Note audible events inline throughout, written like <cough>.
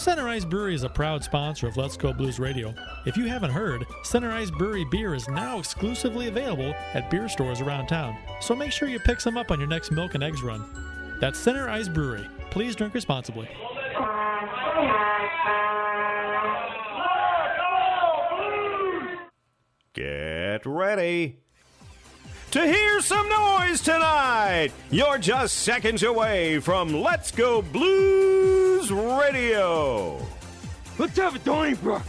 Center Ice Brewery is a proud sponsor of Let's Go Blues Radio. If you haven't heard, Center Ice Brewery beer is now exclusively available at beer stores around town, so make sure you pick some up on your next milk and eggs run. That's Center Ice Brewery. Please drink responsibly. Get ready to hear some noise tonight. You're just seconds away from Let's Go Blues Radio. Let's have a Donnybrook.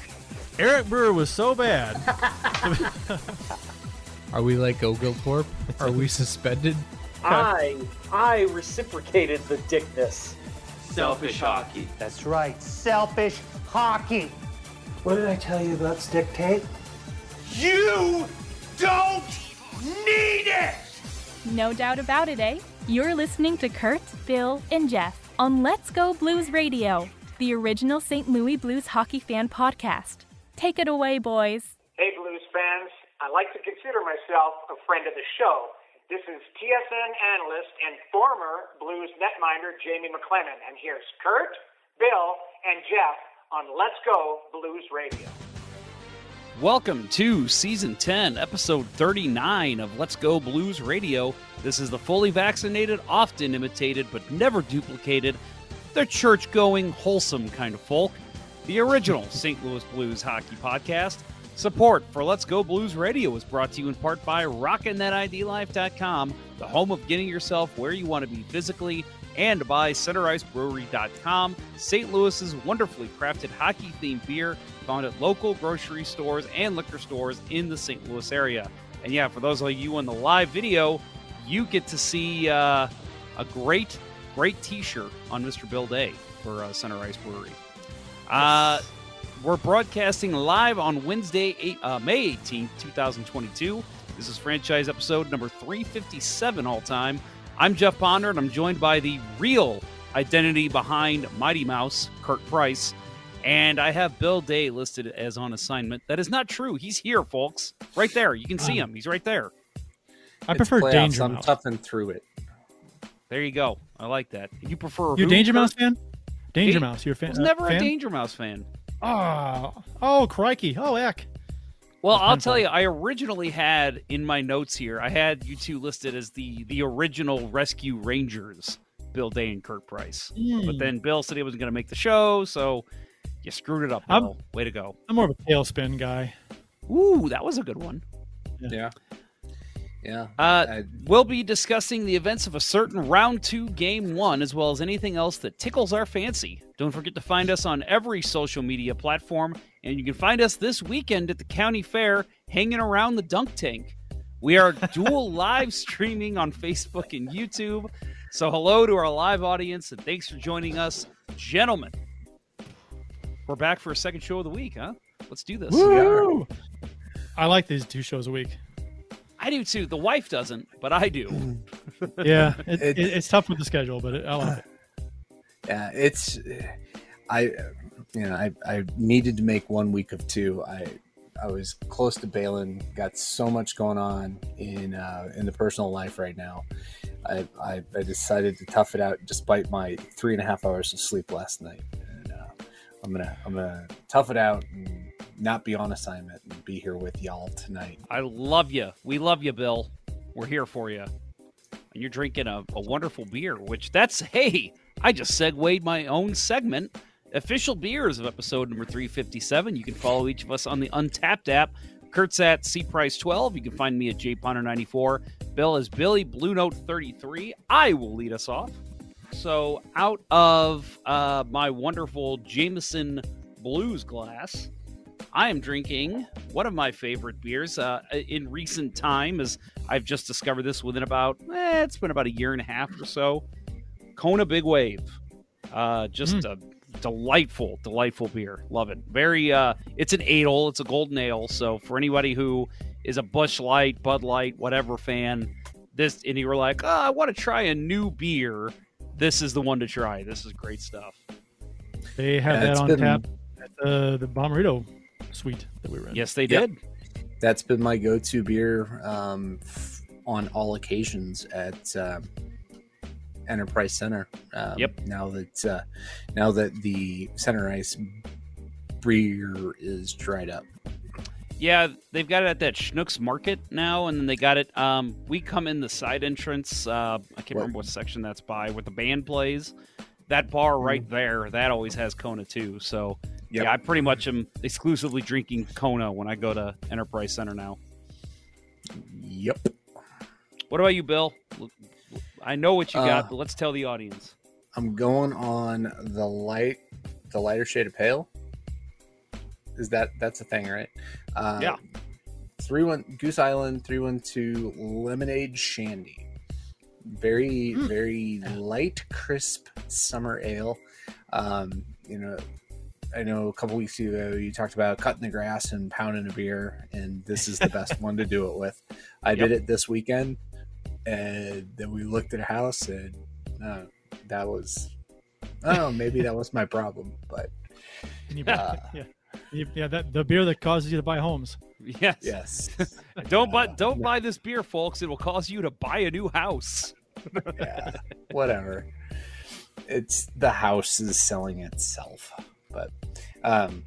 Eric Brewer was so bad. <laughs> <laughs> Are we like Oglethorpe? Are we suspended? I I reciprocated the dickness. Selfish hockey. That's right, selfish hockey. What did I tell you about stick tape? You don't need it! No doubt about it, eh? You're listening to Curt, Bill, and Jeff on Let's Go Blues Radio, the original St. Louis Blues hockey fan podcast. Take it away, boys. Hey, Blues fans. I like to consider myself a friend of the show. This is TSN analyst and former Blues netminder Jamie McLennan, and here's Curt, Bill, and Jeff on Let's Go Blues Radio. Welcome to season 10, episode 39 of Let's Go Blues Radio. This is the fully vaccinated, often imitated, but never duplicated, the church going, wholesome kind of folk, the original <laughs> St. Louis Blues hockey podcast. Support for Let's Go Blues Radio is brought to you in part by RockinThatIDLife.com, the home of getting yourself where you want to be physically, and by CenterIceBrewery.com, St. Louis's wonderfully crafted hockey themed beer found at local grocery stores and liquor stores in the St. Louis area. And yeah, for those of you in the live video, you get to see uh, a great, great T-shirt on Mr. Bill Day for uh, Center Ice Brewery. Uh, we're broadcasting live on Wednesday, eight, uh, May 18th, 2022. This is franchise episode number 357 all time. I'm Jeff Ponder, and I'm joined by the real identity behind Mighty Mouse, Curt Price. And I have Bill Day listed as on assignment. That is not true. He's here, folks. Right there. You can see him. He's right there. I prefer playoffs. Danger I'm Mouse. toughing through it. There you go. I like that. You prefer You Danger Mouse fan? Danger Da- Mouse, you're a fan? I was uh, never a? Danger Mouse fan. Oh, oh, crikey. Oh, heck. Well, That's I'll tell fun. you, I originally had in my notes here, I had you two listed as the the original Rescue Rangers, Bill Day and Curt Price. Hmm. But then Bill said he wasn't going to make the show, so you screwed it up. I'm- Way to go! I'm more of a tailspin guy. Ooh, that was a good one. Yeah. Yeah. Uh, I- we'll be discussing the events of a certain round two, game one, as well as anything else that tickles our fancy. Don't forget to find us on every social media platform, and you can find us this weekend at the county fair hanging around the dunk tank. We are <laughs> dual live streaming on Facebook and YouTube. So, hello to our live audience, and thanks for joining us, gentlemen. We're back for a second show of the week, huh? Let's do this. Woo! I like these two shows a week. I do too. The wife doesn't, but I do. <laughs> Yeah, it, It- it, it's tough with the schedule, but it, I like it. Yeah. It's, I, you know, I, I needed to make one week of two. I, I was close to bailing. Got so much going on in uh, in the personal life right now. I, I I decided to tough it out despite my three and a half hours of sleep last night. And uh, I'm gonna I'm gonna tough it out and not be on assignment and be here with y'all tonight. I love you. We love you, Bill. We're here for you. And you're drinking a, a wonderful beer, which that's, hey, I just segued my own segment. Official beers of episode number 357. You can follow each of us on the Untapped app. Kurt's at C Price 12. You can find me at JPonder94. Bill is Billy Blue Note 33. I will lead us off. So, out of uh, my wonderful Jameson Blues glass, I am drinking one of my favorite beers uh, in recent time, as I've just discovered this within about, eh, it's been about a year and a half or so. Kona Big Wave. Uh, just a delightful, delightful beer. Love it. Very, uh, it's an ale, it's a golden ale. So for anybody who is a Busch Light, Bud Light, whatever fan, this, and you were like, oh, I want to try a new beer. This is the one to try. This is great stuff. They have Yeah, that on been- tap at the the Bomberito suite that we were in. Yes, they Yep. did. That's been my go-to beer um, f- on all occasions at um Enterprise Center. Um, Yep. Now that uh, now that the center ice beer is dried up. Yeah, they've got it at that Schnucks Market now, and then they got it. Um, we come in the side entrance. Uh, I can't What- remember what section that's by, where the band plays. That bar right there, that always has Kona too. So Yep. yeah, I pretty much am exclusively drinking Kona when I go to Enterprise Center now. Yep. What about you, Bill? I know what you got, Uh, but let's tell the audience. I'm going on the light, the lighter shade of pale. Is that that's a thing, right? Uh, Yeah. Three one Goose Island three one two lemonade shandy. Very Hmm. very light, crisp summer ale. Um, you know, I know a couple weeks ago you talked about cutting the grass and pounding a beer, and this is the best one to do it with. I <laughs> did it this weekend, and then we looked at a house, and uh, that was, oh, maybe that was my problem, but <laughs> you- uh, <laughs> yeah, yeah. That the beer that causes you to buy homes. Yes. yes, Don't buy don't buy this beer, folks. It will cause you to buy a new house. yeah, whatever. It's the house is selling itself, but um,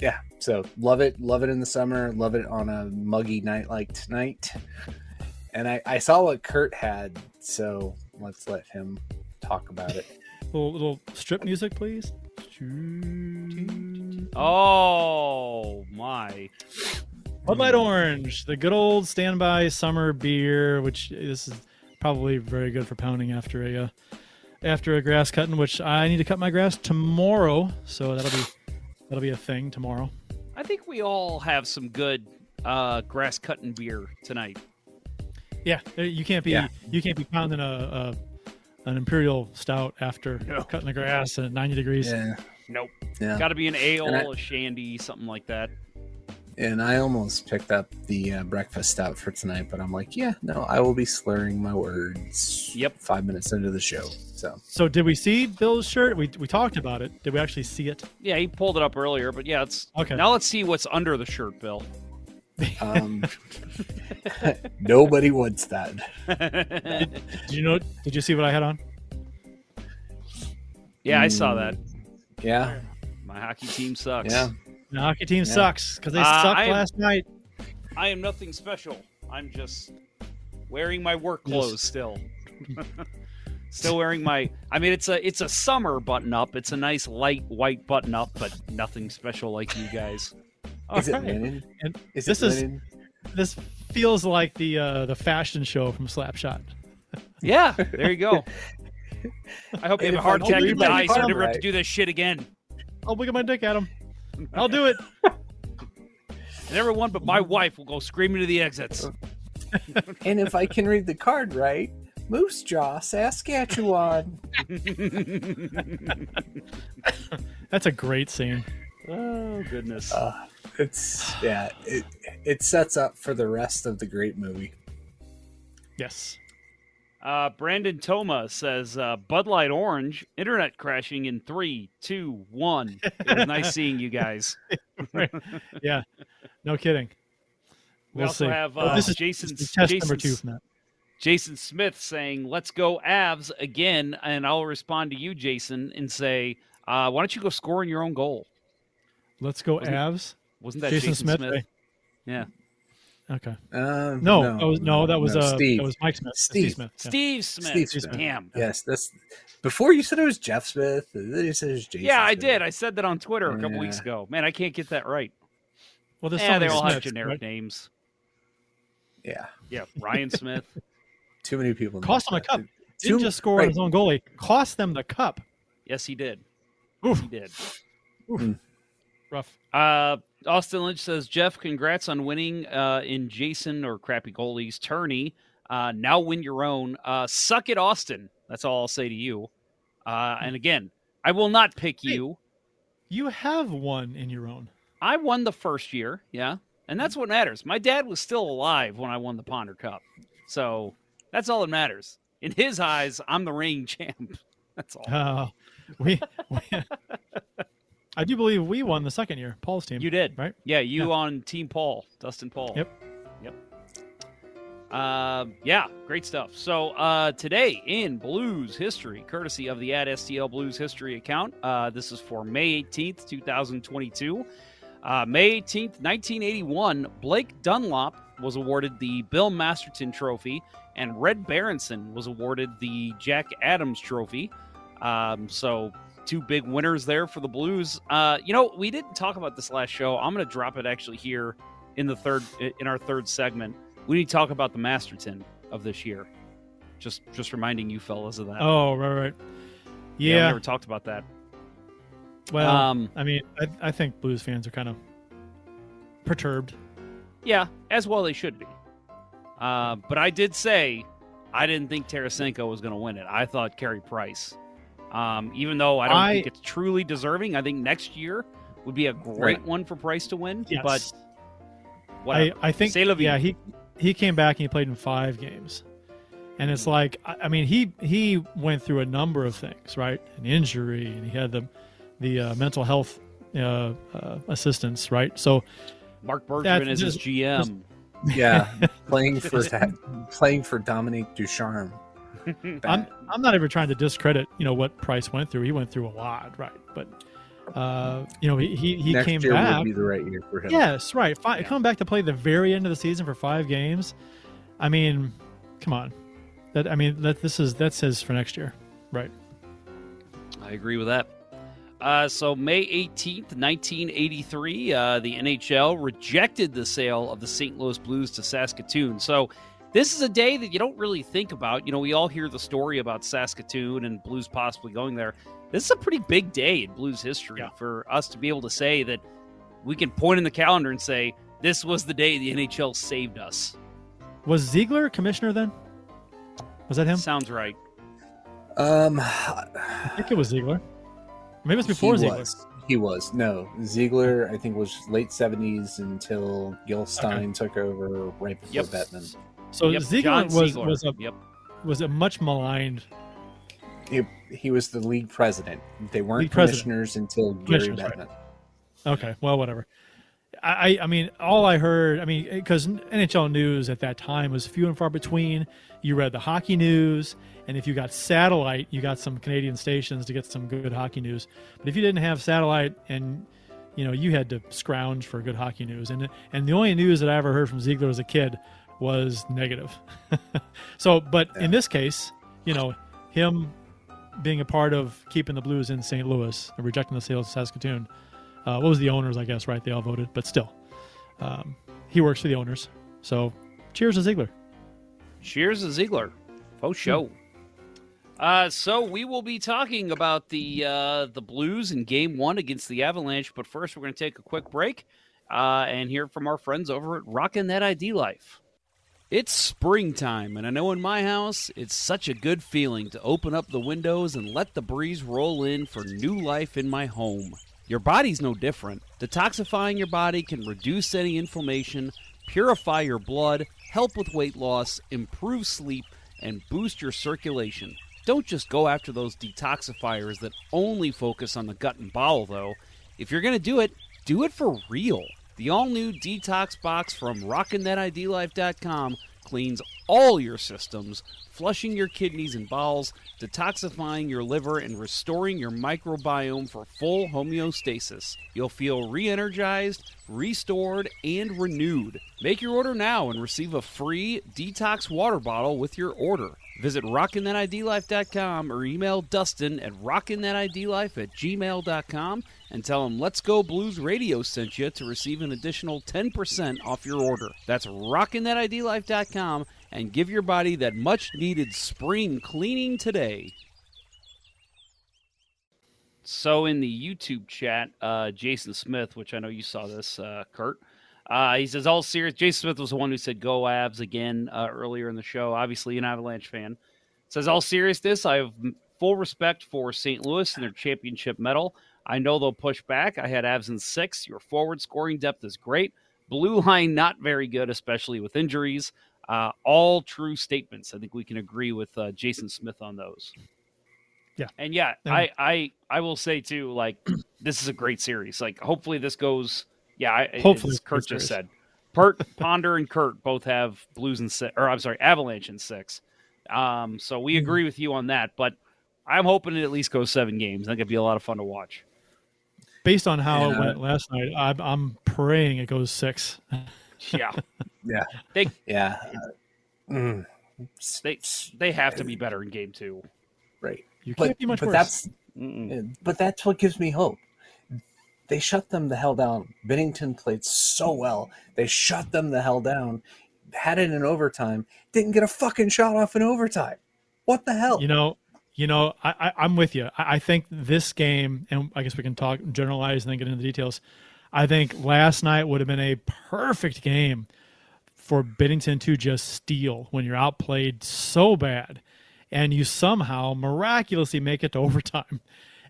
yeah. So love it, love it in the summer, love it on a muggy night like tonight. And I, I saw what Curt had, so let's let him talk about it. Little, little strip music, please. Oh my. Bud Light Orange, the good old standby summer beer, which this is probably very good for pounding after a uh, after a grass cutting. Which I need to cut my grass tomorrow, so that'll be that'll be a thing tomorrow. I think we all have some good uh, grass cutting beer tonight. Yeah, you can't be Yeah. you can't be pounding a, a an imperial stout after No. cutting the grass at 90 degrees. Yeah, Nope. yeah. Got to be an ale, And I- a shandy, something like that. And I almost picked up the uh, breakfast stout for tonight, but I'm like, yeah, no, I will be slurring my words. Yep. Five minutes into the show, so So did we see Bill's shirt? We we talked about it. Did we actually see it? Yeah, he pulled it up earlier, but yeah, it's Okay. Now let's see what's under the shirt, Bill. um, <laughs> nobody wants that. <laughs> Did you know? Did you see what I had on? yeah, I saw that. Yeah, My hockey team sucks. yeah. The hockey team Yeah. sucks because they Uh, sucked I am- last night. I am nothing special. I'm just wearing my work Yes. clothes still. <laughs> still wearing my I mean it's a it's a summer button up. It's a nice light white button up, but nothing special like you guys. Is it Alright. linen? And Is this it is linen? this feels like the uh, the fashion show from Slapshot. <laughs> Yeah, there you go. I hope you have a if heart I attack and die so I card never have to do this shit again. I'll look at my dick at him. I'll do it. <laughs> And everyone but my wife will go screaming to the exits. And if I can read the card right, Moose Jaw, Saskatchewan. <laughs> That's a great scene. oh goodness. Uh, it's yeah, it it sets up for the rest of the great movie. Yes. Uh, Brandon Toma says uh, Bud Light Orange, internet crashing in three, two, one. It was nice seeing you guys. <laughs> Yeah. No kidding. We We'll also see. have Oh, uh, this is Jason, this is test Jason, number two from that. Jason Smith saying, "Let's go Avs again," and I'll respond to you, Jason, and say, uh, "Why don't you go score in your own goal?" Let's go Wasn't- Avs. Wasn't that Jason Jason, Smith? Smith? eh? Yeah, Okay. Uh, No, that was no, that was no, uh, Steve. that was Mike Smith. Steve. Smith. yeah. Steve Smith. Steve Smith. Damn. Yes, that's before you said it was Jeff Smith. Then you said it was Jason. Yeah, I Smith. did. I said that on Twitter a couple Yeah. weeks ago. Man, I can't get that right. Well, there's Yeah, they many all have generic right? names. Yeah, Yeah, Ryan Smith. <laughs> too many people. Cost them know a cup. that. Didn't Too- just score right. his own goalie. Cost them the cup. yes, he did. Oof. He did. Rough. Uh, Austin Lynch says, Jeff, congrats on winning uh, in Jason or crappy goalies tourney. Uh, now win your own. Uh, suck it, Austin. That's all I'll say to you. Uh, and again, I will not pick Hey. you. You have won in your own. I won the first year, yeah, and that's what matters. My dad was still alive when I won the Ponder Cup, so That's all that matters. In his eyes, I'm the reigning <laughs> champ. That's all. Uh, we, we <laughs> I do believe we won the second year. Paul's team. You did, right? Yeah, you on Team Paul, Dustin Paul. Yep. Yep. Uh, yeah, great stuff. So uh, today in Blues history, courtesy of the at STL Blues history account, uh, this is for May 18th, 2022. Uh, May 18th, 1981, Blake Dunlop was awarded the Bill Masterton Trophy, and Red Berenson was awarded the Jack Adams Trophy. Um, so two big winners there for the Blues. Uh, you know, we didn't talk about this last show. I'm going to drop it actually here in the third in our third segment. We need to talk about the Masterton of this year. Just just reminding you fellas of that. Oh, right, right. Yeah, Yeah. we never talked about that. well, um, I mean, I, I think Blues fans are kind of perturbed. Yeah, as well they should be. Uh, but I did say I didn't think Tarasenko was going to win it. I thought Carey Price. Um, even though I don't I- think it's truly deserving, I think next year would be a great Right. one for Price to win. Yes. But I, whatever. I think C'est la vie. yeah he he came back and he played in five games, and Hmm. it's like I, I mean he he went through a number of things right an injury and he had the the uh, mental health uh, uh, assistance right so Marc That's Bergevin is his just- GM. Yeah, <laughs> playing for that, playing for Dominique Ducharme. <laughs> I'm I'm not ever trying to discredit you know what Price went through he went through a lot right but uh you know he he, he Next came year back would be the right year for him. Yes, right. Fi Coming back to play the very end of the season for five games. I mean, come on. That I mean that this is that says for next year, right? I agree with that. Uh, so May 18th, 1983, uh, the NHL rejected the sale of the St. Louis Blues to Saskatoon. So this is a day that you don't really think about. You know, we all hear the story about Saskatoon and Blues possibly going there. This is a pretty big day in Blues history for us to be able to say that we can point in the calendar and say this was the day the NHL saved us. Was Ziegler commissioner then? Was that him? Sounds right. Um, I think it was Ziegler. Maybe it was before he Ziegler. Was. He was no Ziegler. I think was late seventies until Gil Stein took over right before Yep. Bettman. So Yep, Ziegler John was Ziegler. was a Yep. was a much maligned. He, he was the league president. They weren't League president. commissioners until Gary Commissioners, Bettman. Okay, well, whatever. I, I- I mean, all I heard, I mean, because NHL news at that time was few and far between. You read the hockey news, and if you got satellite, you got some Canadian stations to get some good hockey news. But if you didn't have satellite, and you know, you had to scrounge for good hockey news, and and the only news that I ever heard from Ziegler as a kid was negative. <laughs> so, but in this case, you know, him being a part of keeping the Blues in St. Louis and rejecting the sales to Saskatoon. Uh, what was the owners? I guess right. They all voted, but still, um, he works for the owners. So, cheers to Ziegler. Cheers to Ziegler. Faux show. Uh, so we will be talking about the uh, the Blues in Game One against the Avalanche, but first we're going to take a quick break uh, and hear from our friends over at Rockin' That ID Life. It's springtime, and I know in my house it's such a good feeling to open up the windows and let the breeze roll in for new life in my home. Your body's no different. Detoxifying your body can reduce any inflammation, purify your blood, help with weight loss, improve sleep, and boost your circulation. Don't just go after those detoxifiers that only focus on the gut and bowel, though. If you're going to do it, do it for real. The all new detox box from RockinThatIDLife.com cleans all your systems, flushing your kidneys and bowels, detoxifying your liver, and restoring your microbiome for full homeostasis. You'll feel re energized, restored, and renewed. Make your order now and receive a free detox water bottle with your order. Visit RockinThatIDLife.com or email Dustin at RockinThatIDLife at gmail.com and tell him Let's Go Blues Radio sent you to receive an additional 10% off your order. That's RockinThatIDLife.com and give your body that much needed spring cleaning today. So in the YouTube chat, uh, Jason Smith, which I know you saw this, uh, Curt, uh, he says all serious. Jason Smith was the one who said "Go Avs again uh, earlier in the show. Obviously, an Avalanche fan. Says all seriousness. I have full respect for St. Louis and their championship medal. I know they'll push back. I had Avs in six. Your forward scoring depth is great. Blue line not very good, especially with injuries. Uh, all true statements. I think we can agree with uh, Jason Smith on those. Yeah. And yeah, And- I, I I will say too, like <clears throat> this is a great series. Like hopefully this goes. Yeah, I, Hopefully as Curt just said. Pert, Ponder, and Curt both have Blues and six, or I'm sorry, Avalanche and six. Um, so we agree with you on that. But I'm hoping it at least goes seven games. I think it'd be a lot of fun to watch. Based on how it went last night, I'm, I'm praying it goes six. <laughs> Yeah, Yeah. they Yeah. Mm, they they have to be better in game two. right. You can't But, be much but worse. that's Mm-mm. but that's what gives me hope. They shut them the hell down. Binnington played so well. They shut them the hell down. Had it in overtime. Didn't get a fucking shot off in overtime. What the hell? You know, you know, I, I, I'm with you. I, I think this game, and I guess we can talk generalize and then get into the details. I think last night would have been a perfect game for Binnington to just steal when you're outplayed so bad, and you somehow miraculously make it to <laughs> overtime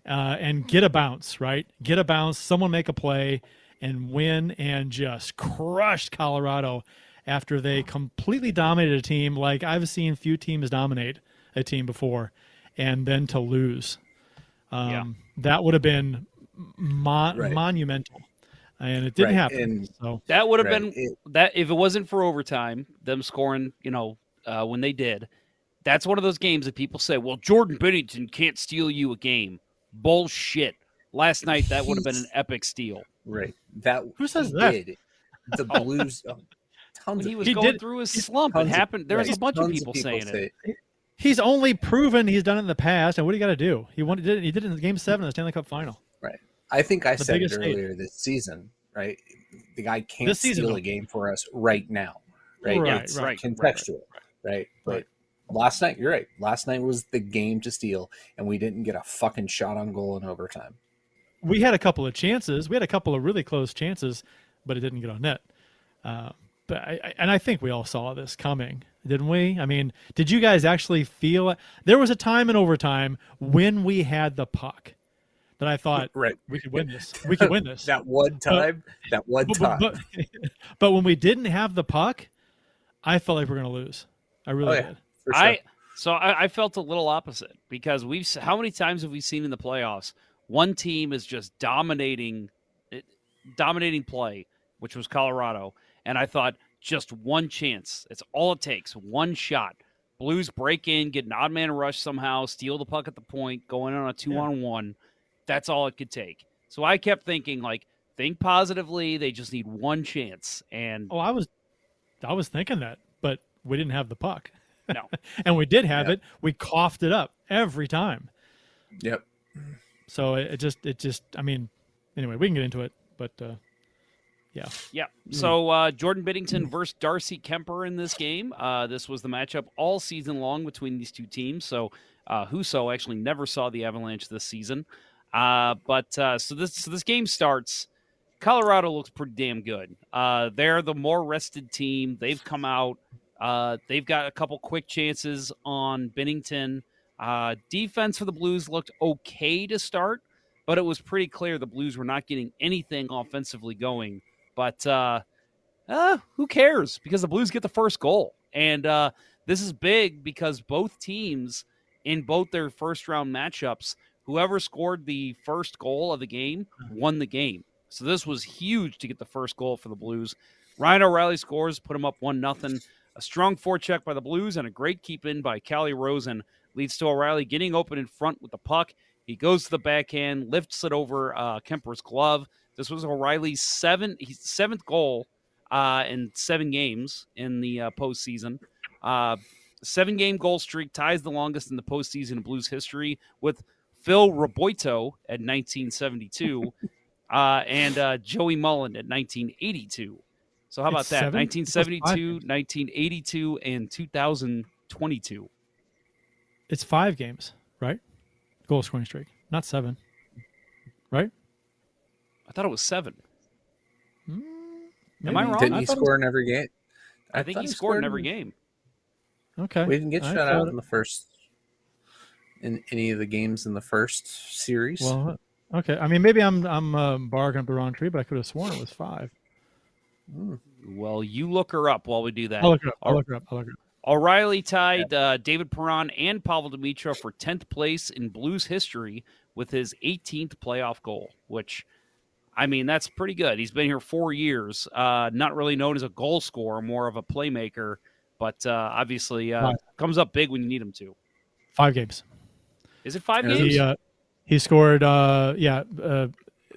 uh, and get a bounce. Right, get a bounce. Someone make a play and win, and just crushed Colorado after they completely dominated a team like I've seen few teams dominate a team before, and then to lose. Um, Yeah. That would have been mon- Right. monumental, and it didn't Right, happen. and- so That would have Right. been It- that if it wasn't for overtime, them scoring, you know, uh, when they did. That's one of those games that people say, "Well, Jordan Binnington can't steal you a game." Bullshit. Last night that would have been an epic steal. right. That Who says he that? Did. The <laughs> oh. Blues. oh, tons When he was He going did- through his slump, it happened. There was right, a bunch of tons people, saying it. say- he's only proven he's done it in the past, and what do you got to do? He won. Did it, he did it in Game Seven of the Stanley Cup Final. Right. I think I The said it biggest hate. earlier this season. Right. The guy can't This season, steal no. a game for us right now. Right. Right, it's right, right, contextual. Right. But last night, you're right. Last night was the game to steal, and we didn't get a fucking shot on goal in overtime. We had a couple of chances. We had a couple of really close chances, but it didn't get on net. Uh, but I, and I think we all saw this coming, didn't we? I mean, did you guys actually feel there was a time in overtime when we had the puck that I thought Right. we could win this. We could win this. <laughs> That one time. that one but, time. but, but, <laughs> but when we didn't have the puck, I felt like we are going to lose. I really Oh, yeah. did. For sure. I so I, I felt a little opposite because we've how many times have we seen in the playoffs one team is just dominating, it, dominating play, which was Colorado, and I thought just one chance. It's all it takes, one shot. Blues break in, get an odd man rush somehow, steal the puck at the point, go in on a two on one. That's all it could take. So I kept thinking like, think positively. They just need one chance, and Oh, I was, I was thinking that, but we didn't have the puck. <laughs> No. <laughs> and we did have Yeah. it. We coughed it up every time. Yep. So it, it just, it just, I mean, anyway, we can get into it, but uh, yeah. Yeah. So uh, Jordan Binnington versus Darcy Kuemper in this game. Uh, this was the matchup all season long between these two teams. So uh, Husso actually never saw the Avalanche this season. Uh, but uh, so this so this game starts. Colorado looks pretty damn good. Uh, they're the more rested team. They've come out. Uh, they've got a couple quick chances on Binnington. Uh, defense for the Blues looked okay to start, but it was pretty clear the Blues were not getting anything offensively going. But uh, uh, who cares? Because the Blues get the first goal, and uh, this is big because both teams in both their first round matchups, whoever scored the first goal of the game won the game. So this was huge to get the first goal for the Blues. Ryan O'Reilly scores, put him up one nothing. A strong forecheck by the Blues and a great keep in by Calle Rosen leads to O'Reilly getting open in front with the puck. He goes to the backhand, lifts it over uh, Kuemper's glove. This was O'Reilly's seven, he's seventh goal uh, in seven games in the uh, postseason. Uh, seven game goal streak ties the longest in the postseason Blues history with Phil Roberto at 1972 uh, and uh, Joey Mullen at 1982. So how about It's that? seven? 1972, 1982, and 2022. It's five games, right? Goal scoring streak, not seven, right? I thought it was seven. Am I wrong? Didn't I he thought it score in every game? I, think thought he scored in every game. Okay. We didn't get I shut out it- in the first in any of the games in the first series. Well, okay. I mean, maybe I'm I'm uh, barking up the wrong tree, but I could have sworn it was five. Well, you look her up while we do that. I'll look her up. I'll look her up. I'll look her up. O'Reilly tied uh, David Perron and Pavol Demitra for 10th place in Blues history with his 18th playoff goal, which, I mean, that's pretty good. He's been here four years, uh, not really known as a goal scorer, more of a playmaker, but uh, obviously uh, comes up big when you need him to. Five games. Is it five Yeah, games? He uh, he scored. Uh, yeah. Uh,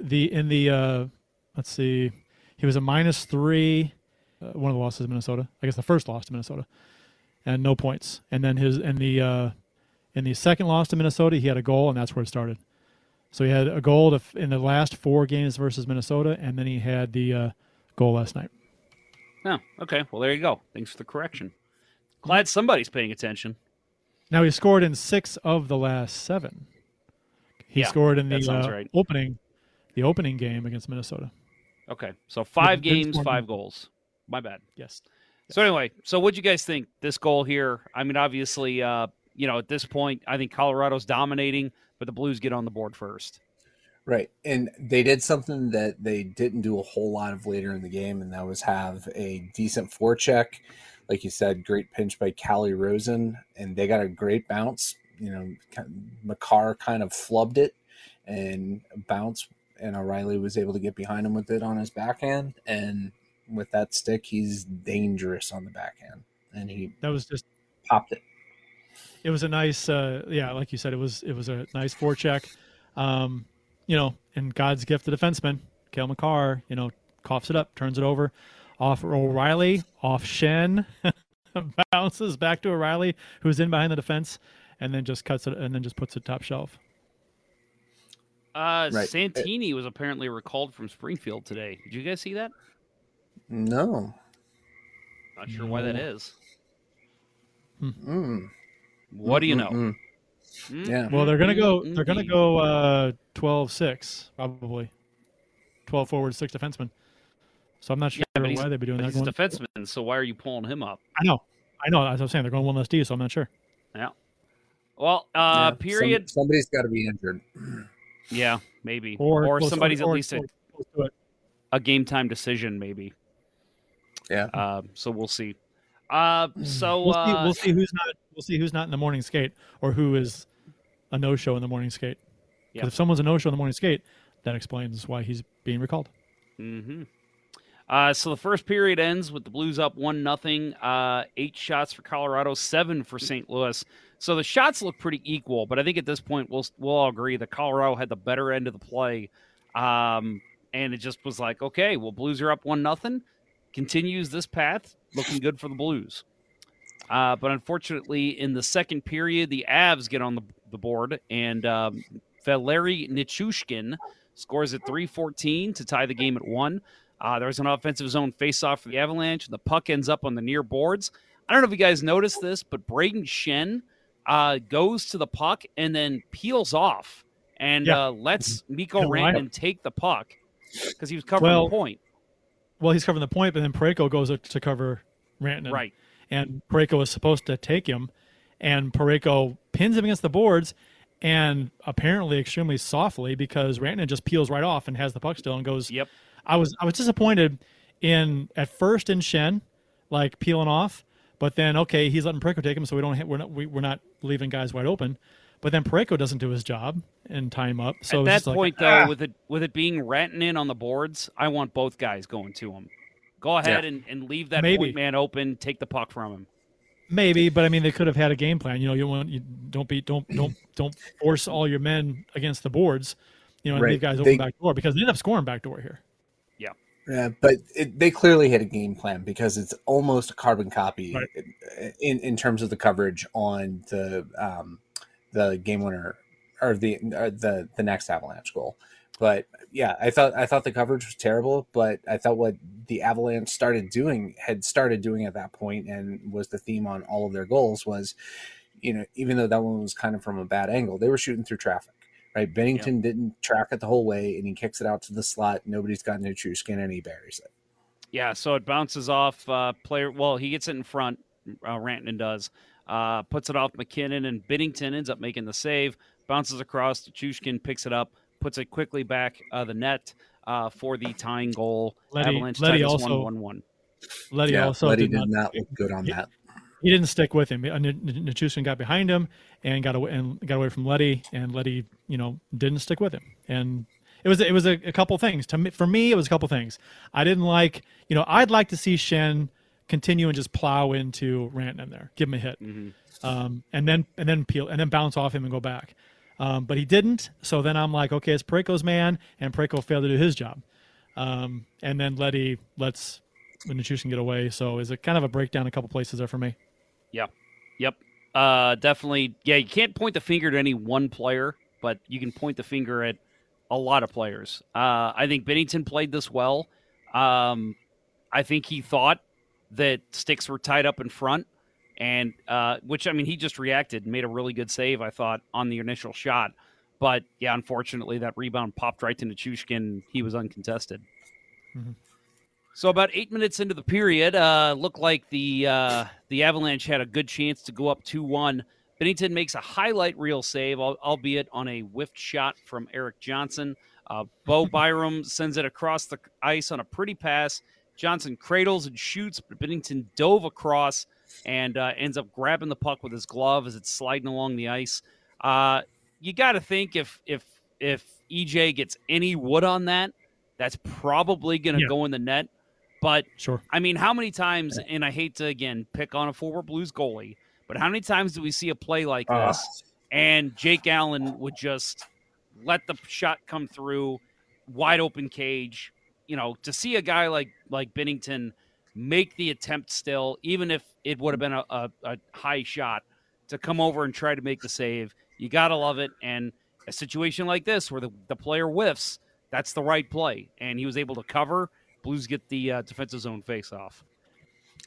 the in the uh, let's see, he was a minus three. Uh, one of the losses to Minnesota. I guess the first loss to Minnesota, and no points. And then his in the uh, in the second loss to Minnesota, he had a goal, and that's where it started. So he had a goal to, f- in the last four games versus Minnesota, and then he had the uh, goal last night. Oh, okay. Well, there you go. Thanks for the correction. Glad somebody's paying attention. Now he scored in six of the last seven. He Yeah, scored in the uh, right. opening, the opening game against Minnesota. Okay, so five didn't games, five goals. My bad. Yes. So anyway, so what'd you guys think this goal here? I mean, obviously, uh, you know, at this point, I think Colorado's dominating, but the Blues get on the board first. Right. And they did something that they didn't do a whole lot of later in the game, and that was have a decent forecheck. Like you said, great pinch by Calle Rosen, and they got a great bounce. You know, Makar kind of flubbed it and bounced, and O'Reilly was able to get behind him with it on his backhand. And with that stick, he's dangerous on the backhand, and he That was just popped it. it was a nice uh yeah like you said it was it was a nice forecheck um you know and god's gift to defenseman Cale Makar you know coughs it up turns it over off o'reilly off Schenn <laughs> bounces back to o'reilly who's in behind the defense and then just cuts it and then just puts it top shelf Uh, Right. Santini was apparently recalled from Springfield today. Did you guys see that? No. Not sure why that is. No. is. Mm. What do you know? Mm, Yeah. well they're gonna go mm, they're gonna indeed. go uh 12-6 probably 12 forward six defensemen so i'm not sure Yeah, why they'd be doing that he's a going- defenseman, so why are you pulling him up? i know i know as i was saying they're going one less d so i'm not sure Yeah. Well, uh, Yeah, period. some- somebody's got to be injured. Yeah, maybe. or Or, close- somebody's or- at least a, or close a game time decision, maybe. Yeah. Uh, so we'll see. Uh, so we'll see, uh, we'll see who's not. We'll see who's not in the morning skate, or who is a no-show in the morning skate. 'Cause Yeah. If someone's a no-show in the morning skate, that explains why he's being recalled. hmm Uh, so the first period ends with the Blues up one nothing. Uh, eight shots for Colorado, seven for St. Louis. So the shots look pretty equal, but I think at this point we'll we'll all agree that Colorado had the better end of the play. Um, and it just was like, okay, well, Blues are up one nothing. Continues this path, looking good for the Blues. Uh, but unfortunately, in the second period, the Avs get on the, the board, and um, Valeri Nichushkin scores at 3:14 to tie the game at one. Uh, there was an offensive zone faceoff for the Avalanche, the puck ends up on the near boards. I don't know if you guys noticed this, but Brayden Schenn uh, goes to the puck and then peels off and Yeah. uh, lets Mikko. Rantanen take the puck because he was covering Well, the point. Well, he's covering the point, but then Parayko goes to cover Rantanen. Right. And Parayko is supposed to take him, and Parayko pins him against the boards, and apparently extremely softly because Rantanen just peels right off and has the puck still and goes. Yep. I was I was disappointed in at first in Schenn, like peeling off, but then okay he's letting Parayko take him, so we don't hit, we're not we, we're not leaving guys wide open. But then Parayko doesn't do his job and tie him up. So At that just like, point, though, ah. with it with it being Rantanen on the boards, I want both guys going to him. Go ahead Yeah. and, and leave that Maybe. point man open. Take the puck from him. Maybe, but I mean, they could have had a game plan. You know, you want you don't be don't don't don't force all your men against the boards. You know, and Right. leave guys open They- back door because they end up scoring back door here. Yeah, but it, they clearly had a game plan because it's almost a carbon copy Right. in in terms of the coverage on the um, the game winner or the or the the next Avalanche goal. But yeah, I thought I thought the coverage was terrible, but I thought what the Avalanche started doing had started doing at that point and was the theme on all of their goals was, you know, even though that one was kind of from a bad angle, they were shooting through traffic. Right, Binnington didn't track it the whole way, and he kicks it out to the slot. Nobody's got no true skin, and he buries it. Yeah, so it bounces off uh, player. Well, he gets it in front. Uh, Rantanen does. Uh, puts it off MacKinnon, and Binnington ends up making the save. Bounces across to Chushkin, picks it up, puts it quickly back uh, the net uh, for the tying goal. Leddy- Avalanche Leddy tied this also- one one one. Leddy yeah, also Leddy did, not, not look good on that. He didn't stick with him. N- N- Nichushkin got behind him and got away and got away from Leddy, and Leddy, you know, didn't stick with him. And it was it was a, a couple things. To me, for me, it was a couple things. I didn't like, you know, I'd like to see Schenn continue and just plow into Rantanen there, give him a hit, um, and then and then peel and then bounce off him and go back. Um, but he didn't. So then I'm like, okay, it's Parayko's man, and Parayko failed to do his job. Um, and then Leddy lets Nichushkin get away. So is it kind of a breakdown a couple places there for me? Yeah. Yep. Uh, definitely. Yeah, you can't point the finger to any one player, but you can point the finger at a lot of players. Uh, I think Binnington played this well. Um, I think he thought that sticks were tied up in front, and uh, which I mean, he just reacted and made a really good save. I thought on the initial shot, but yeah, unfortunately, that rebound popped right to Nichushkin. He was uncontested. So about eight minutes into the period, uh, looked like the uh, the Avalanche had a good chance to go up two one. Binnington makes a highlight reel save, albeit on a whiffed shot from Erik Johnson. Uh, Bo <laughs> Byram sends it across the ice on a pretty pass. Johnson cradles and shoots, but Binnington dove across and uh, ends up grabbing the puck with his glove as it's sliding along the ice. Uh, you got to think if if if EJ gets any wood on that, that's probably going to Yeah. go in the net. But Sure. I mean, how many times? And I hate to again pick on a forward Blues goalie, but how many times do we see a play like Ah. this and Jake Allen would just let the shot come through, wide open cage? You know, to see a guy like like Binnington make the attempt still, even if it would have been a, a, a high shot, to come over and try to make the save, you gotta love it. And a situation like this where the, the player whiffs, that's the right play, and he was able to cover. Blues get the uh, defensive zone face off.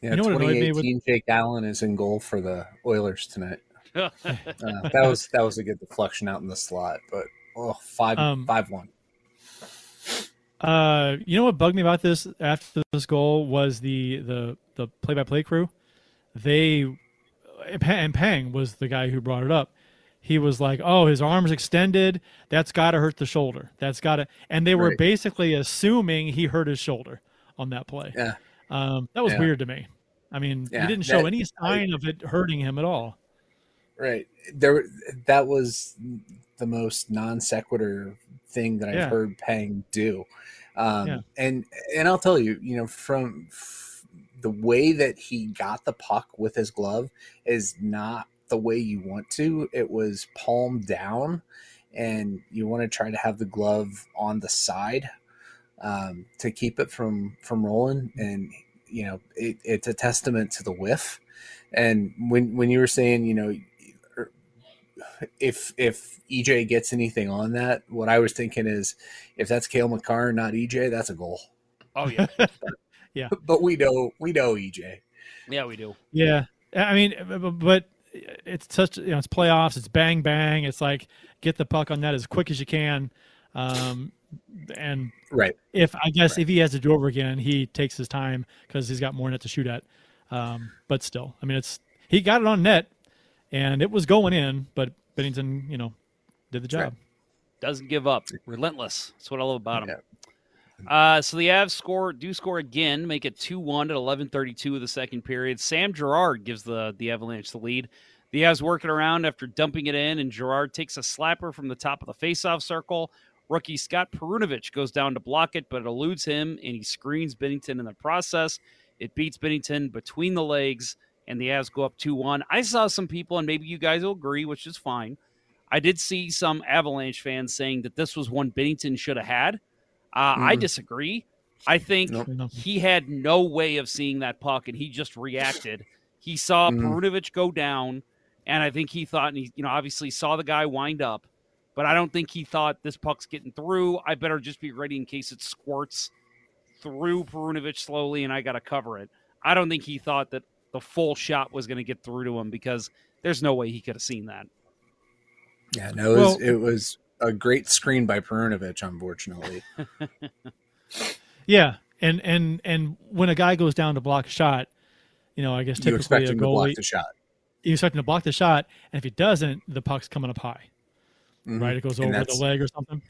Yeah, You know what annoyed me with- 2018 Jake Allen is in goal for the Oilers tonight. <laughs> Uh, that was that was a good deflection out in the slot, but oh, five Um, five one. Uh, you know what bugged me about this after this goal was the the the play by play crew. They and Pang was the guy who brought it up. He was like, "Oh, his arms extended. That's got to hurt the shoulder. That's got to." And they were Right. basically assuming he hurt his shoulder on that play. Yeah, Um, that was Yeah. weird to me. I mean, Yeah, he didn't show that- any sign of it hurting him at all. right. There, that was the most non sequitur thing that I've Yeah. heard Pang do. Um, Yeah. And and I'll tell you, you know, from the way that he got the puck with his glove is not the way you want to. It was palm down, and you want to try to have the glove on the side um, to keep it from from rolling. And you know, it, it's a testament to the whiff. And when when you were saying, you know, er, if if EJ gets anything on that, what I was thinking is, if that's Cale Makar, not EJ, that's a goal. Oh yeah, <laughs> yeah. But we know we know EJ. yeah, we do. Yeah, I mean, b- b- but it's such you know it's playoffs. It's bang bang. It's like get the puck on that as quick as you can. Um, and Right. if I guess if he has to do over again, he takes his time because he's got more net to shoot at. Um, but still, I mean, it's he got it on net, and it was going in, but Binnington, you know, did the job. right. Doesn't give up. Relentless. That's what I love about him. Yeah. Uh, so the Avs score, do score again, make it 2 1 at 11.32 of the second period. Sam Girard gives the, the Avalanche the lead. The Avs work it around after dumping it in, and Girard takes a slapper from the top of the faceoff circle. Rookie Scott Perunovich goes down to block it, but it eludes him, and he screens Binnington in the process. It beats Binnington between the legs, and the Avs go up 2 1. I saw some people, and maybe you guys will agree, which is fine. I did see some Avalanche fans saying that this was one Binnington should have had. Uh, I Mhm. disagree. I think Nope. He had no way of seeing that puck, and he just reacted. He saw Mhm. Perunovich go down, and I think he thought, and he, you know, obviously saw the guy wind up, but I don't think he thought this puck's getting through. I better just be ready in case it squirts through Perunovich slowly, and I got to cover it. I don't think he thought that the full shot was going to get through to him because there's no way he could have seen that. Yeah, no, it was, Well- it was a great screen by Perunovich, unfortunately. <laughs> Yeah, and and and when a guy goes down to block a shot, you know, I guess you typically expect a him to block goalie the shot. you expect him to block the shot, and if he doesn't, the puck's coming up high, Mhm. right? It goes And over the leg or something.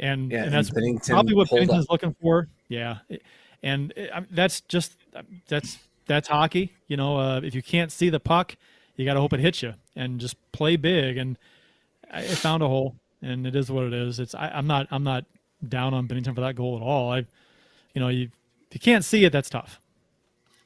and Yeah, and that's and Binnington probably what pulled Binnington's up. looking for. Yeah, and I mean, that's just that's that's hockey. You know, uh, if you can't see the puck, you got to hope it hits you, and just play big. And I it found a hole, and it is what it is. It's I, I'm not I'm not down on Binnington for that goal at all. I, you know, you if you can't see it, that's tough.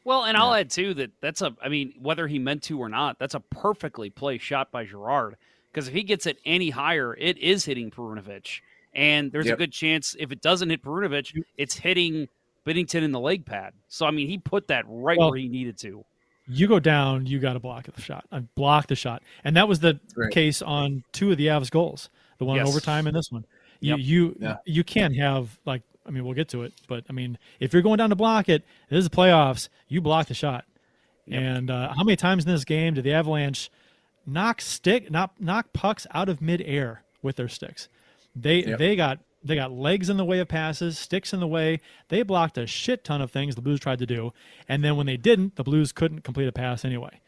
Well, and I'll add too that that's a. I mean, whether he meant to or not, that's a perfectly placed shot by Girard. Because if he gets it any higher, it is hitting Perunovich, and there's Yep. a good chance if it doesn't hit Perunovich, it's hitting Binnington in the leg pad. So I mean, he put that right Well, where he needed to. you go down, you got to block the shot. I block the shot, and that was the Right. case on two of the Avs goals, the one in Yes. overtime and this one. You Yep. you Yeah. you can't have like I mean we'll get to it, but I mean if you're going down to block it, this is the playoffs. You block the shot. And uh, how many times in this game did the Avalanche knock stick knock knock pucks out of midair with their sticks? They Yep. they got they got legs in the way of passes, sticks in the way. They blocked a shit ton of things the Blues tried to do, and then when they didn't, the Blues couldn't complete a pass anyway.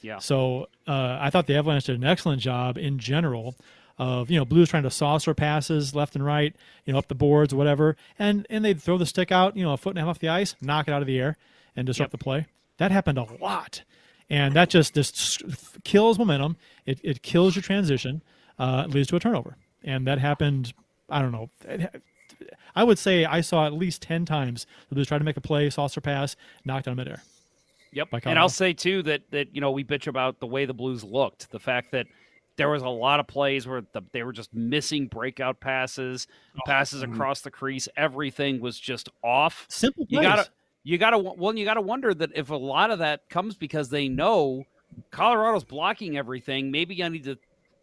Yeah. So uh, I thought the Avalanche did an excellent job in general of you know Blues trying to saucer passes left and right, you know up the boards, whatever, and and they'd throw the stick out, you know a foot and a half off the ice, knock it out of the air, and disrupt the play. That happened a lot, and that just just kills momentum. It it kills your transition. Uh, it leads to a turnover, and that happened. I don't know. It- I would say I saw at least ten times the Blues try to make a play, saucer pass, knocked out of midair. Yep. And I'll say too that that you know we bitch about the way the Blues looked, the fact that there was a lot of plays where the, they were just missing breakout passes, passes across the crease. Everything was just off. Simple You gotta you gotta well you gotta wonder that if a lot of that comes because they know Colorado's blocking everything. Maybe I need to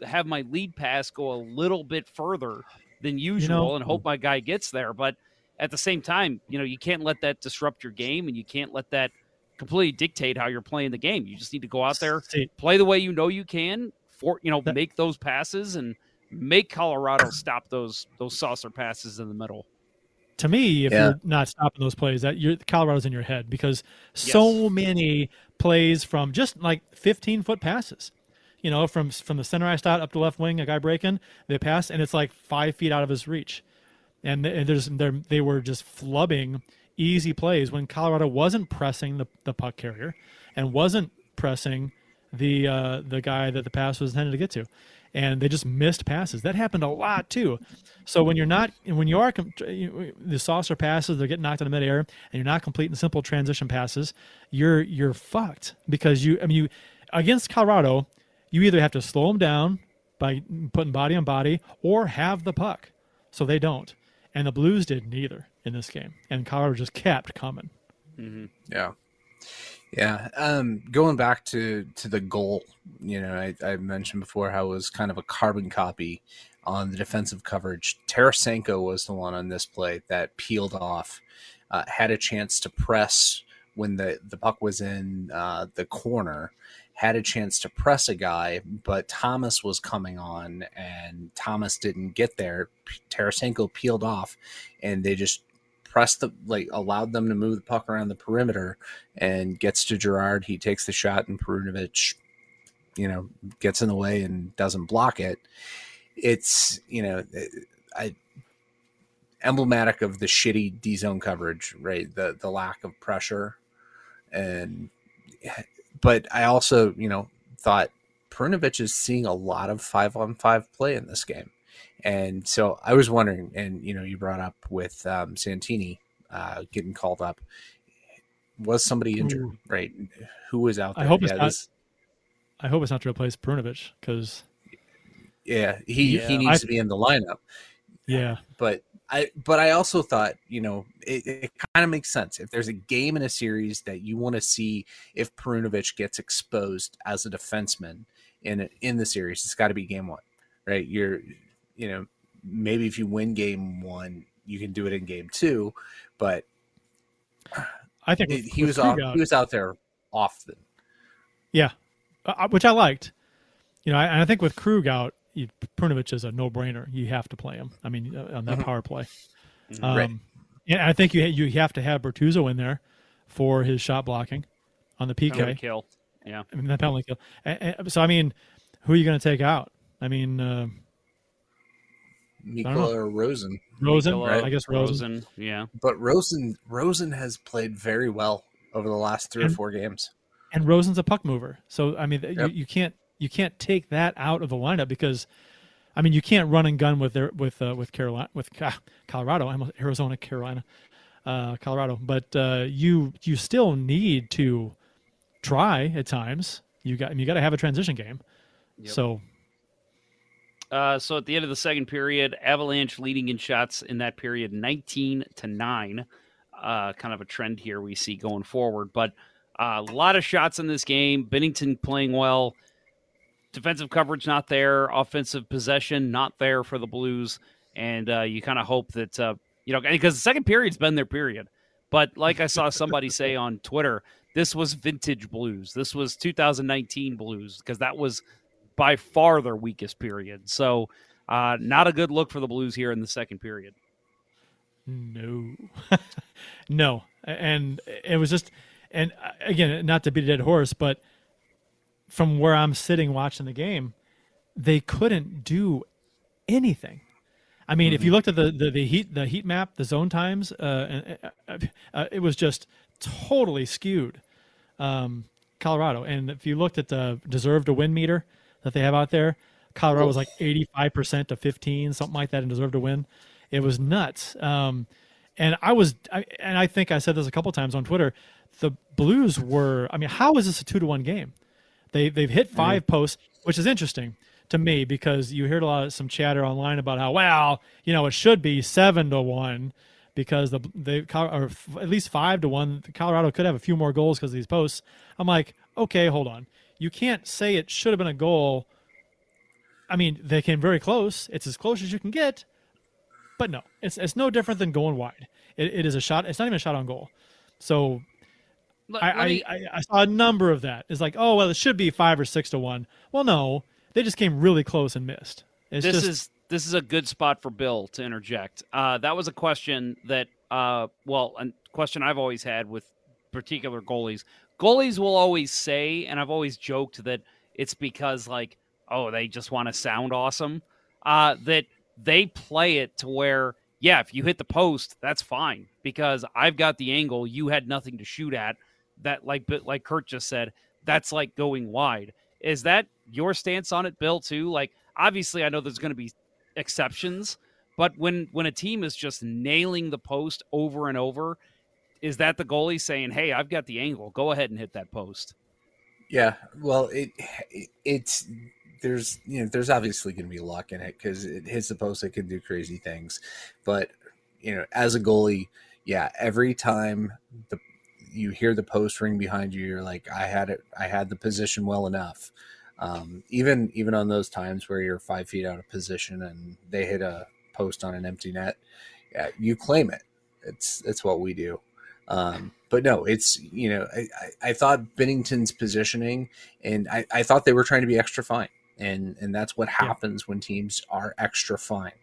have my lead pass go a little bit further than usual and hope my guy gets there. But at the same time, you know, you can't let that disrupt your game and you can't let that completely dictate how you're playing the game. You just need to go out there, play the way you know you can, for you know, That- make those passes and make Colorado stop those those saucer passes in the middle. to me, if Yeah. you're not stopping those plays, that you're Colorado's in your head because so many plays from just like 15 foot passes, you know, from from the center ice dot up to left wing, a guy breaking, they pass, and it's like five feet out of his reach, and, th- and there's they're, they were just flubbing easy plays when Colorado wasn't pressing the, the puck carrier and wasn't pressing the uh, the guy that the pass was intended to get to, and they just missed passes. That happened a lot too. So when you're not when you are the saucer passes, they're getting knocked out of midair, and you're not completing simple transition passes, you're you're fucked because you I mean you against Colorado, you either have to slow them down by putting body on body or have the puck, so they don't. And the Blues did neither in this game, and Colorado just kept coming. Yeah. Yeah. Um, going back to, to the goal, you know, I, I mentioned before how it was kind of a carbon copy on the defensive coverage. Tarasenko was the one on this play that peeled off, uh, had a chance to press when the, the puck was in uh, the corner, had a chance to press a guy, but Thomas was coming on and Thomas didn't get there. Tarasenko peeled off and they just pressed the like allowed them to move the puck around the perimeter and gets to Girard. He takes the shot and Perunovich, you know, gets in the way and doesn't block it. It's you know, uh, I emblematic of the shitty D zone coverage, right? The the lack of pressure, and but I also you know thought Perunovich is seeing a lot of five on five play in this game. And so I was wondering, and you know, you brought up with um, Santini uh, getting called up. Was somebody injured? Ooh. Right? Who was out there? I hope it's yeah, not- this- I hope it's not to replace Perunovich because yeah, he Yeah. he needs I- to be in the lineup. yeah, But I but I also thought, you know, it, it kind of makes sense if there's a game in a series that you want to see if Perunovich gets exposed as a defenseman in in the series, it's got to be game one, right? You're, you know, maybe if you win game one, you can do it in game two, but I think with- he with was off, out- he was out there often. Yeah, uh, which I liked. You know, I, and I think with Krug out, you, Perunovich is a no-brainer. You have to play him. I mean, uh, on that power play. Um, Right. And I think you you have to have Bortuzzo in there for his shot blocking on the PK. Penalty kill. Yeah. I mean, that penalty kill. And, and- so I mean, who are you going to take out? I mean, uh, Mikkola or Rosen. Rosen, Mikkola, I guess Rosen. Yeah. But Rosen Rosen has played very well over the last three or four games. and Rosen's a puck mover. So I mean, Yep. you, you can't you can't take that out of the lineup because, I mean, you can't run and gun with their with uh, with Carolina with Ca- Colorado, I'm Arizona, Carolina, uh, Colorado. But uh, you you still need to try at times. You got you got to have a transition game. Yep. So Uh, so at the end of the second period, Avalanche leading in shots in that period, nineteen to nine. Uh, kind of a trend here we see going forward, but uh, a lot of shots in this game. Binnington playing well. Defensive coverage not there. Offensive possession not there for the Blues, and uh, you kind of hope that uh, you know because the second period's been their period. But like I saw somebody say on Twitter, this was vintage Blues. This was 2019 Blues because that was by far their weakest period. So, uh, not a good look for the Blues here in the second period. No, <laughs> no, and it was just, and uh, again, not to beat a dead horse, but from where I'm sitting watching the game, they couldn't do anything. I mean, if you looked at the, the the heat the heat map, the zone times, uh, uh, uh, uh, it was just totally skewed. Um, Colorado, and if you looked at the deserve to win meter that they have out there, Colorado was like 85% to 15, something like that, and deserved to win. It was nuts. Um, and I was, I, and I think I said this a couple times on Twitter. The Blues were. I mean, how is this a two to one game? They they've hit 5 posts, which is interesting to me because you heard a lot of some chatter online about how well you know it should be seven to one because the they or at least five to one. Colorado could have a few more goals because of these posts. I'm like, okay, hold on. You can't say it should have been a goal. I mean, they came very close. It's as close as you can get, but no, it's it's no different than going wide. It, it is a shot. It's not even a shot on goal. So Let- I, let I, me- I, I saw a number of that. It's like, oh well, it should be five or six to one. Well, no, they just came really close and missed. It's this just, is this is a good spot for Bill to interject. Uh, that was a question that, uh, well, a question I've always had with particular goalies. Goalies will always say, and I've always joked that it's because like, oh, they just want to sound awesome. Uh, that they play it to where, yeah, if you hit the post, that's fine because I've got the angle. You had nothing to shoot at. That like, but like Curt just said, that's like going wide. Is that your stance on it, Bill? Too like, obviously, I know there's going to be exceptions, but when when a team is just nailing the post over and over, is that the goalie saying, "Hey, I've got the angle. Go ahead and hit that post"? Yeah, well, it, it it's there's you know there's obviously going to be luck in it because it hits the post, it can do crazy things, but you know as a goalie, yeah, every time the you hear the post ring behind you, you're like, I had it, I had the position well enough. Um, even even on those times where you're five feet out of position and they hit a post on an empty net, yeah, you claim it. It's it's what we do. Um, but no, it's you know I, I, I thought Binnington's positioning, and I, I thought they were trying to be extra fine, and and that's what happens when teams are extra fine.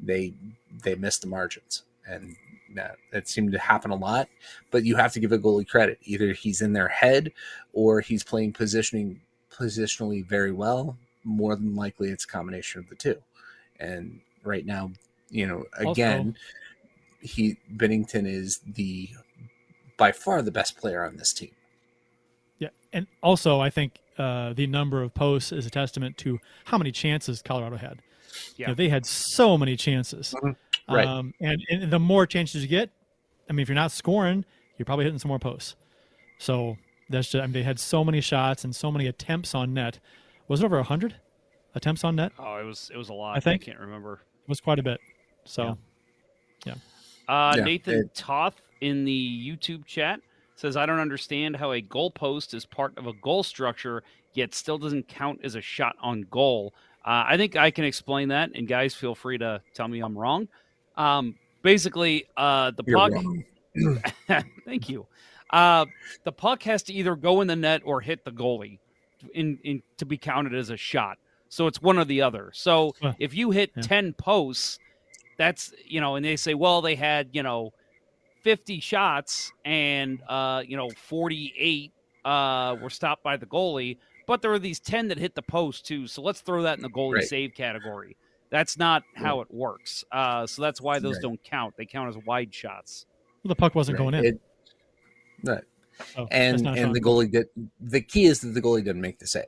They they miss the margins, and that, that seemed to happen a lot. But you have to give a goalie credit. Either he's in their head, or he's playing positioning positionally very well. More than likely, it's a combination of the two. And right now, you know, again, he Binnington is the by far the best player on this team. Yeah, and also I think uh, the number of posts is a testament to how many chances Colorado had. You know, Yeah. they had so many chances, Right. um, and, and the more chances you get, I mean, if you're not scoring, you're probably hitting some more posts. So that's just, I mean, they had so many shots and so many attempts on net. Was it over hundred attempts on net? Oh, it was it was a lot. I think- I can't remember. It was quite a bit. So Uh, Yeah, Nathan it- Toth in the YouTube chat says, "I don't understand how a goal post is part of a goal structure, yet still doesn't count as a shot on goal." Uh, I think I can explain that, and guys, feel free to tell me I'm wrong. Um, basically, uh, the You're puck. <laughs> <clears throat> Thank you. Uh, the puck has to either go in the net or hit the goalie in, in to be counted as a shot. So it's one or the other. So Huh. if you hit Yeah. 10 posts, that's, you know, and they say, well, they had, you know, 50 shots and, uh, you know, 48 uh, were stopped by the goalie, but there were these 10 that hit the post too. So let's throw that in the goalie Right. save category. That's not how it works. Uh, so that's why those Right. don't count. They count as wide shots. the puck wasn't Right. going in. It- right. so and and shot the goal. goalie did. The key is that the goalie didn't make the save.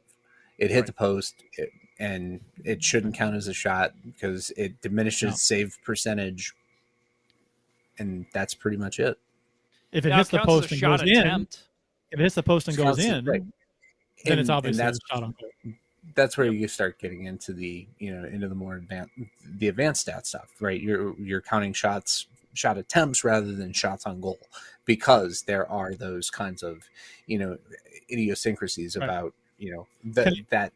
It hit Right. the post, it, and it shouldn't count as a shot because it diminishes No. save percentage, and that's pretty much it. If it Now, hits the post and shot goes in, if it hits the post and goes in, right. then it's And- and obviously a that's shot on goal. that's where you start getting into the you know into the more advanced the advanced stat stuff right you're you're counting shots shot attempts rather than shots on goal because there are those kinds of you know idiosyncrasies Right. about you know that you- that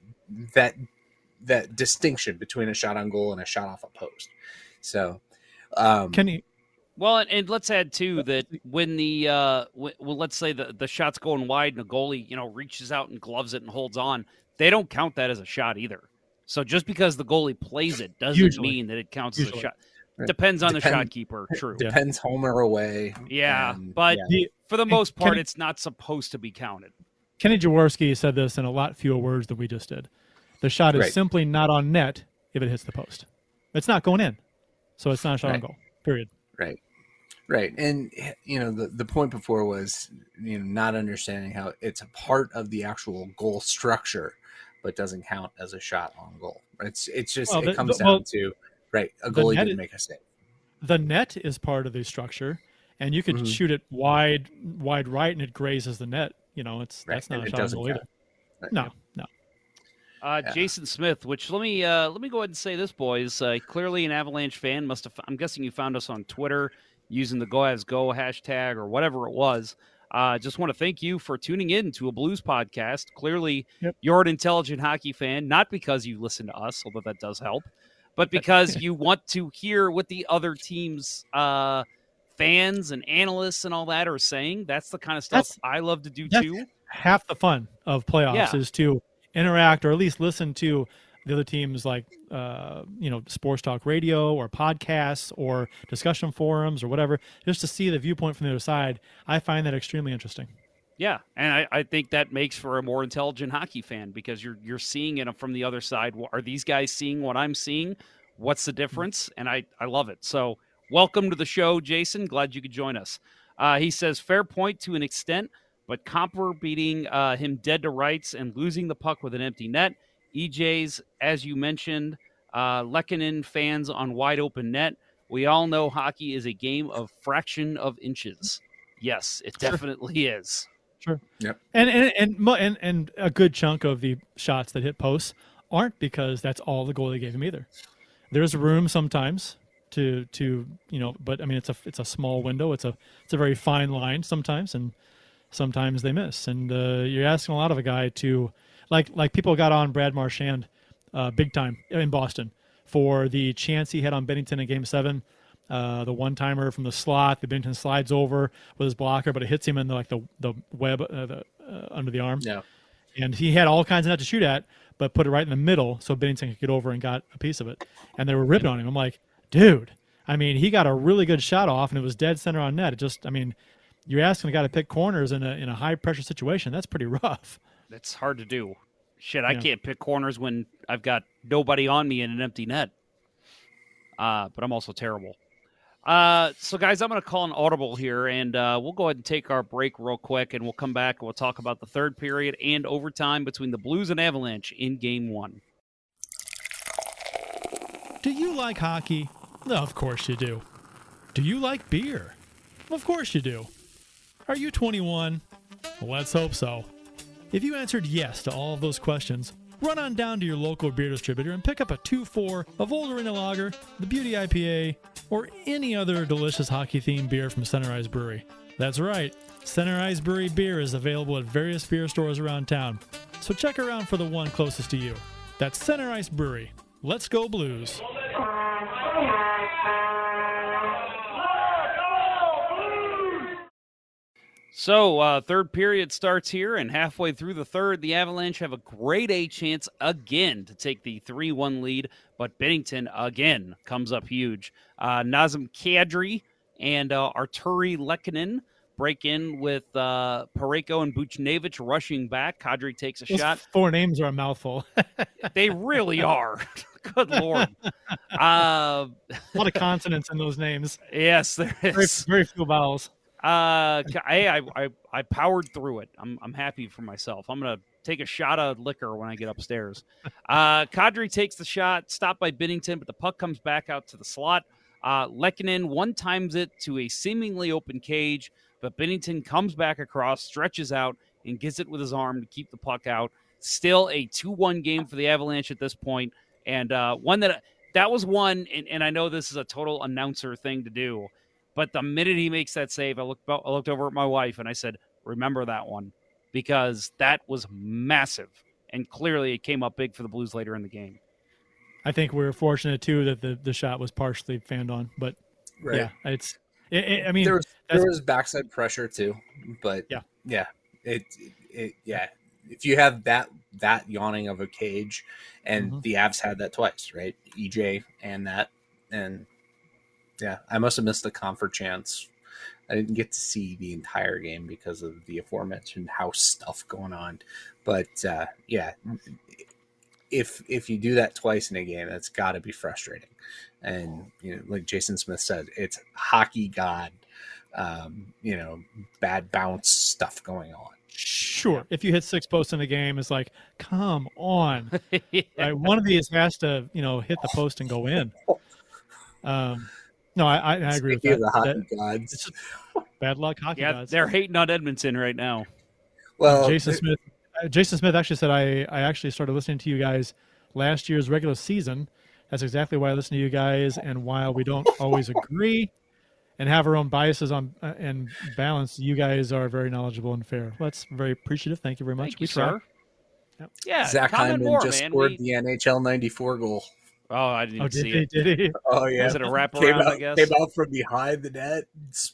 that that distinction between a shot on goal and a shot off a post so um Can you? Well, and, and let's add too that when the uh, w- well, let's say the the shot's going wide and the goalie you know reaches out and gloves it and holds on, they don't count that as a shot either. So just because the goalie plays it doesn't Usually. mean that it counts as a shot. Right. Depends on the shot keeper. <laughs> True. Yeah. depends home or away Yeah, and- but yeah. For the most part, Kenny- it's not supposed to be counted. Kenny Jaworski said this in a lot fewer words than we just did. The shot is Right. simply not on net if it hits the post. It's not going in, so it's not a shot on goal. Period. Right. Right. And you know, the, the point before was you know, not understanding how it's a part of the actual goal structure, but doesn't count as a shot on goal. It's it's just Well, it the- comes the- down well, to right, a the goalie didn't is- make a save. The net is part of the structure, and you could Mhm. shoot it wide, wide right, and it grazes the net. You know, it's Right. that's not and a shot on goal either. Right. No, no. Uh, Yeah. Jason Smith, which let me uh, let me go ahead and say this, boys. Uh, clearly, an Avalanche fan must have. I'm guessing you found us on Twitter using the Go Avs Go hashtag or whatever it was. Uh, just want to thank you for tuning in to a Blues podcast. Clearly, Yep. you're an intelligent hockey fan, not because you listen to us, although that does help, but because you want to hear what the other teams' uh, fans and analysts and all that are saying. That's the kind of stuff That's- I love to do that's- too. half the fun of playoffs Yeah. is to interact or at least listen to the other teams like uh, you know sports talk radio or podcasts or discussion forums or whatever just to see the viewpoint from the other side i find that extremely interesting Yeah, and I, I think that makes for a more intelligent hockey fan because you're you're seeing it from the other side. Are these guys seeing what I'm seeing? What's the difference? And I I love it. So welcome to the show, Jason. Glad you could join us. Uh, he says fair point to an extent, but Kuemper beating uh, him dead to rights and losing the puck with an empty net. EJ's, as you mentioned, uh, Lehkonen fans on wide open net. We all know hockey is a game of fraction of inches. Yes, it Sure. definitely is. Sure. Yeah. And and and and and a good chunk of the shots that hit posts aren't because that's all the goalie gave him either there's room sometimes to to you know but i mean it's a it's a small window it's a it's a very fine line sometimes and sometimes they miss and uh, you're asking a lot of a guy to like like people got on brad marchand uh, big time in boston for the chance he had on binnington in game seven uh, the one timer from the slot the binnington slides over with his blocker but it hits him in the, like the the web uh, the, uh, under the arm Yeah. and he had all kinds of net to shoot at, but put it right in the middle so Binnington could get over and got a piece of it. And they were ripping on him. I'm like, dude, I mean, he got a really good shot off, and it was dead center on net. It just, I mean, you're asking a guy to pick corners in a in a high pressure situation. That's pretty <laughs> rough. That's hard to do. Shit, I Yeah. can't pick corners when I've got nobody on me in an empty net. Uh, but I'm also terrible. Uh, so, guys, I'm going to call an audible here, and uh, we'll go ahead and take our break real quick, and we'll come back and we'll talk about the third period and overtime between the Blues and Avalanche in Game One. Do you like hockey? No, of course you do. Do you like beer? Of course you do. Are you 21? Let's hope so. If you answered yes to all of those questions, run on down to your local beer distributor and pick up a 2 4 of Old Arena Lager, the Beauty IPA, or any other delicious hockey themed beer from Center Ice Brewery. That's right, Center Ice Brewery beer is available at various beer stores around town, so check around for the one closest to you. That's Center Ice Brewery. Let's go, Blues. So, uh, third period starts here, and halfway through the third, the Avalanche have a great A chance again to take the 3 1 lead, but Binnington again comes up huge. Uh, Nazem Kadri and uh, Artturi Lehkonen break in with uh, Parayko and Buchnevich rushing back. Kadri takes a Those shot. four names are a mouthful. <laughs> They really are. <laughs> Good lord. <laughs> uh, A lot of consonants in those names. yes, there is. Very, very few vowels. Uh, hey, I, I I powered through it. I'm I'm happy for myself. I'm gonna take a shot of liquor when I get upstairs. <laughs> Uh, Kadri takes the shot, stopped by Binnington, but the puck comes back out to the slot. Uh, Lehkonen one times it to a seemingly open cage, but Binnington comes back across, stretches out, and gets it with his arm to keep the puck out. Still a two-one game for the Avalanche at this point, and uh, one that that was one. And, and I know this is a total announcer thing to do, but the minute he makes that save, I looked I looked over at my wife and I said, "Remember that one," because that was massive, and clearly it came up big for the Blues later in the game. I think we're fortunate too that the, the shot was partially fanned on, but Right. yeah, it's. It, it- I mean, there was there was backside pressure too, but Yeah. yeah, it it yeah. If you have that that yawning of a cage, and Mhm. the Avs had that twice, right? EJ and that, and yeah, I must have missed the Kuemper chance. I didn't get to see the entire game because of the aforementioned house stuff going on, but uh, yeah, if if you do that twice in a game, that's got to be frustrating. And you know, like Jason Smith said, it's hockey god, um, you know, bad bounce stuff going on. sure. If you hit six posts in a game, it's like, come on. <laughs> Right, one of these has to, you know, hit the post and go in. <laughs> Um, no, I, I, I agree with Speaking that. the hockey That- gods, Bad luck, hockey yeah, gods. they're hating on Edmonton right now. well, Jason Smith. uh, Jason Smith actually said I, I actually started listening to you guys last year's regular season. That's exactly why I listen to you guys, and while we don't always <laughs> agree and have our own biases on uh, and balance, you guys are very knowledgeable and fair. That's very appreciative. Thank you very much. Thank you, We try. sir. Yep. Yeah, Zach comment Hyman more, just man. scored We- the NHL '94 goal. Oh, I didn't even Oh, did see he? it. Did he? Oh yeah, Was it a came wraparound? out, I guess. came out from behind the net.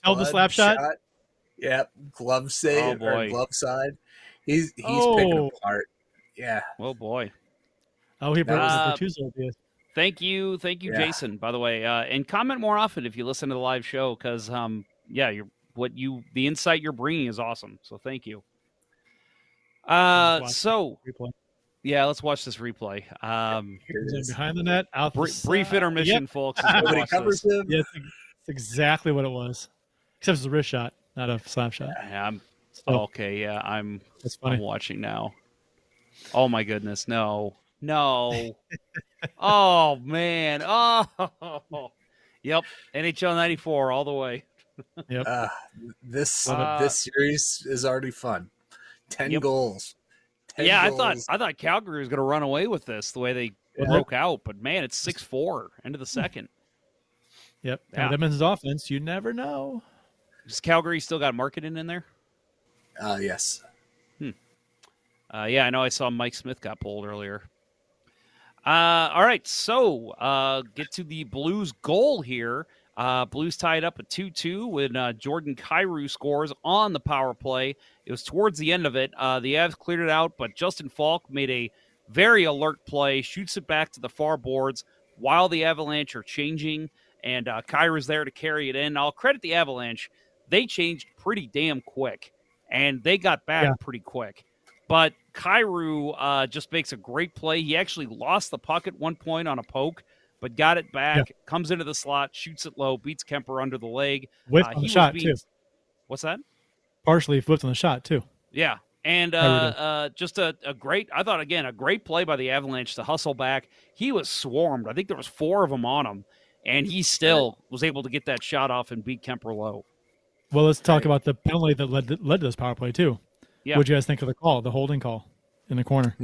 Oh, the spun, slap shot? Yep, glove save Oh, or boy. glove side. He's he's picking Oh. apart. Yeah, Oh boy. Oh, he broke Uh, the Bertuzzo deal. Thank you, thank you, Yeah. Jason. By the way, uh, and comment more often if you listen to the live show because, um, yeah, you're what you the insight you're bringing is awesome. So thank you. Uh, Watch so Replay. Yeah, let's watch this replay. Um, here it He's in is. behind the net, out the brief intermission, Yep. folks. <laughs> as Nobody covers this. him. Yeah, it's, it's exactly what it was, except it's a wrist shot, not a slap shot. Yeah, I'm, So okay, yeah, I'm that's funny. I'm watching now. Oh my goodness, no, no. <laughs> oh man, oh, yep, NHL '94 all the way. Uh, this Uh, this series is already fun. Ten Yep. goals. 10 yeah, I thought. I thought Calgary was going to run away with this the way they Yeah. broke out, but man, it's six four end of the second. Yep. Yeah. And Edmonton's offense, you never know. Does Calgary still got marketing in there? Uh, yes. Hmm. Uh, yeah, I know. I saw Mike Smith got pulled earlier. Uh, all right, so uh, get to the Blues goal here. Uh, Blues tied up at 2 2 when uh, Jordan Kyrou scores on the power play. It was towards the end of it. Uh, the Avs cleared it out, but Justin Faulk made a very alert play, shoots it back to the far boards while the Avalanche are changing, and uh, Kyrou's there to carry it in. I'll credit the Avalanche. They changed pretty damn quick, and they got back Yeah. pretty quick. But Kyrou uh, just makes a great play. He actually lost the puck at one point on a poke, but got it back, comes into the slot, shoots it low, beats Kuemper under the leg. Whipped Uh, on the shot, being- too. What's that? Partially whipped on the shot, too. Yeah. And uh, uh, just a, a great, I thought, again, a great play by the Avalanche to hustle back. He was swarmed. I think there was four of them on him, and he still was able to get that shot off and beat Kuemper low. Well, let's talk about the penalty that led, led to this power play, too. Yeah. What do you guys think of the call, the holding call in the corner?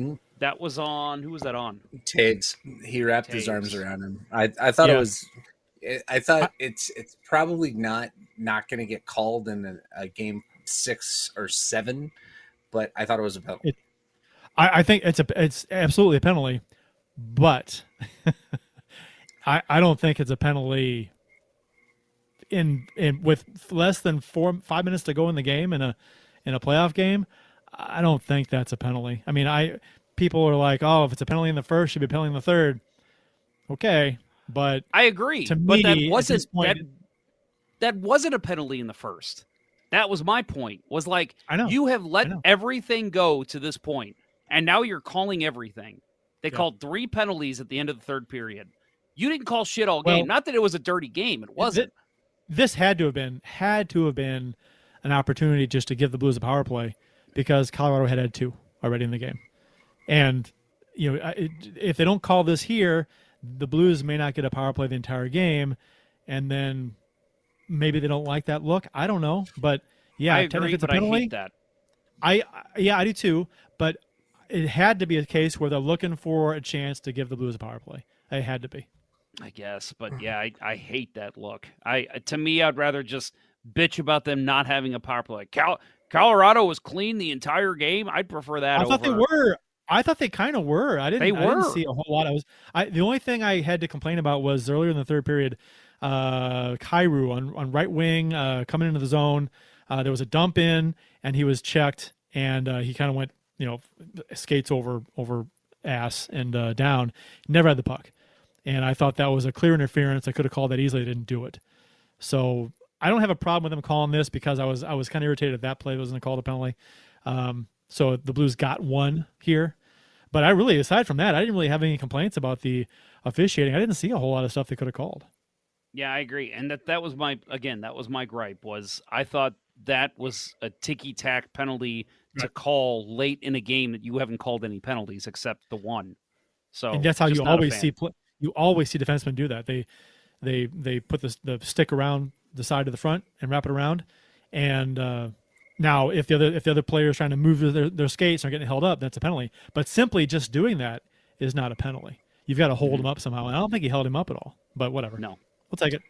That was on, who was that on? Toews. He wrapped his arms around him. I, I thought Yeah. it was. I thought it's it's probably not not going to get called in a, a game six or seven, but I thought it was a penalty. I, I think it's a it's absolutely a penalty, but <laughs> I I don't think it's a penalty in in with less than four five minutes to go in the game in a in a playoff game. I don't think that's a penalty. I mean, I people are like, oh, if it's a penalty in the first, should be a penalty in the third. Okay, but I agree, To but me, that wasn't this point- that, that wasn't a penalty in the first. That was my point. Was like I know you have let everything go to this point, and now you're calling everything. They Yeah. called three penalties at the end of the third period. You didn't call shit all Well- game. Not that it was a dirty game. It wasn't. This had to have been had to have been an opportunity just to give the Blues a power play because Colorado had had two already in the game, and you know if they don't call this here, the Blues may not get a power play the entire game, and then maybe they don't like that look. I don't know, but yeah, I agree, it's a but I hate that. I, yeah, I do too. But it had to be a case where they're looking for a chance to give the Blues a power play. It had to be. I guess, but yeah, I, I hate that look. I to me, I'd rather just bitch about them not having a power play. Cal- Colorado was clean the entire game. I'd prefer that. I thought they were. I thought they kind of were. I didn't. They were. I didn't see a whole lot. I was. I the only thing I had to complain about was earlier in the third period, uh, Kyrou on on right wing uh, coming into the zone. Uh, there was a dump in, and he was checked, and uh, he kind of went, you know, skates over over ass and uh, down. Never had the puck, and I thought that was a clear interference. I could have called that easily. I didn't do it. So I don't have a problem with them calling this because I was I was kind of irritated if that play wasn't called a penalty. Um, so the Blues got one here, but I really aside from that I didn't really have any complaints about the officiating. I didn't see a whole lot of stuff they could have called. Yeah, I agree, and that that was my again that was my gripe was I thought that was a ticky tack penalty to call late in a game that you haven't called any penalties except the one. So and that's how you always see you always see defensemen do that. They they they put the the stick around the side of the front and wrap it around. And uh, now if the other if the other player is trying to move their, their skates and are getting held up, that's a penalty. But simply just doing that is not a penalty. You've got to hold him up somehow. And I don't think he held him up at all. But whatever. Mm-hmm. No. We'll take it.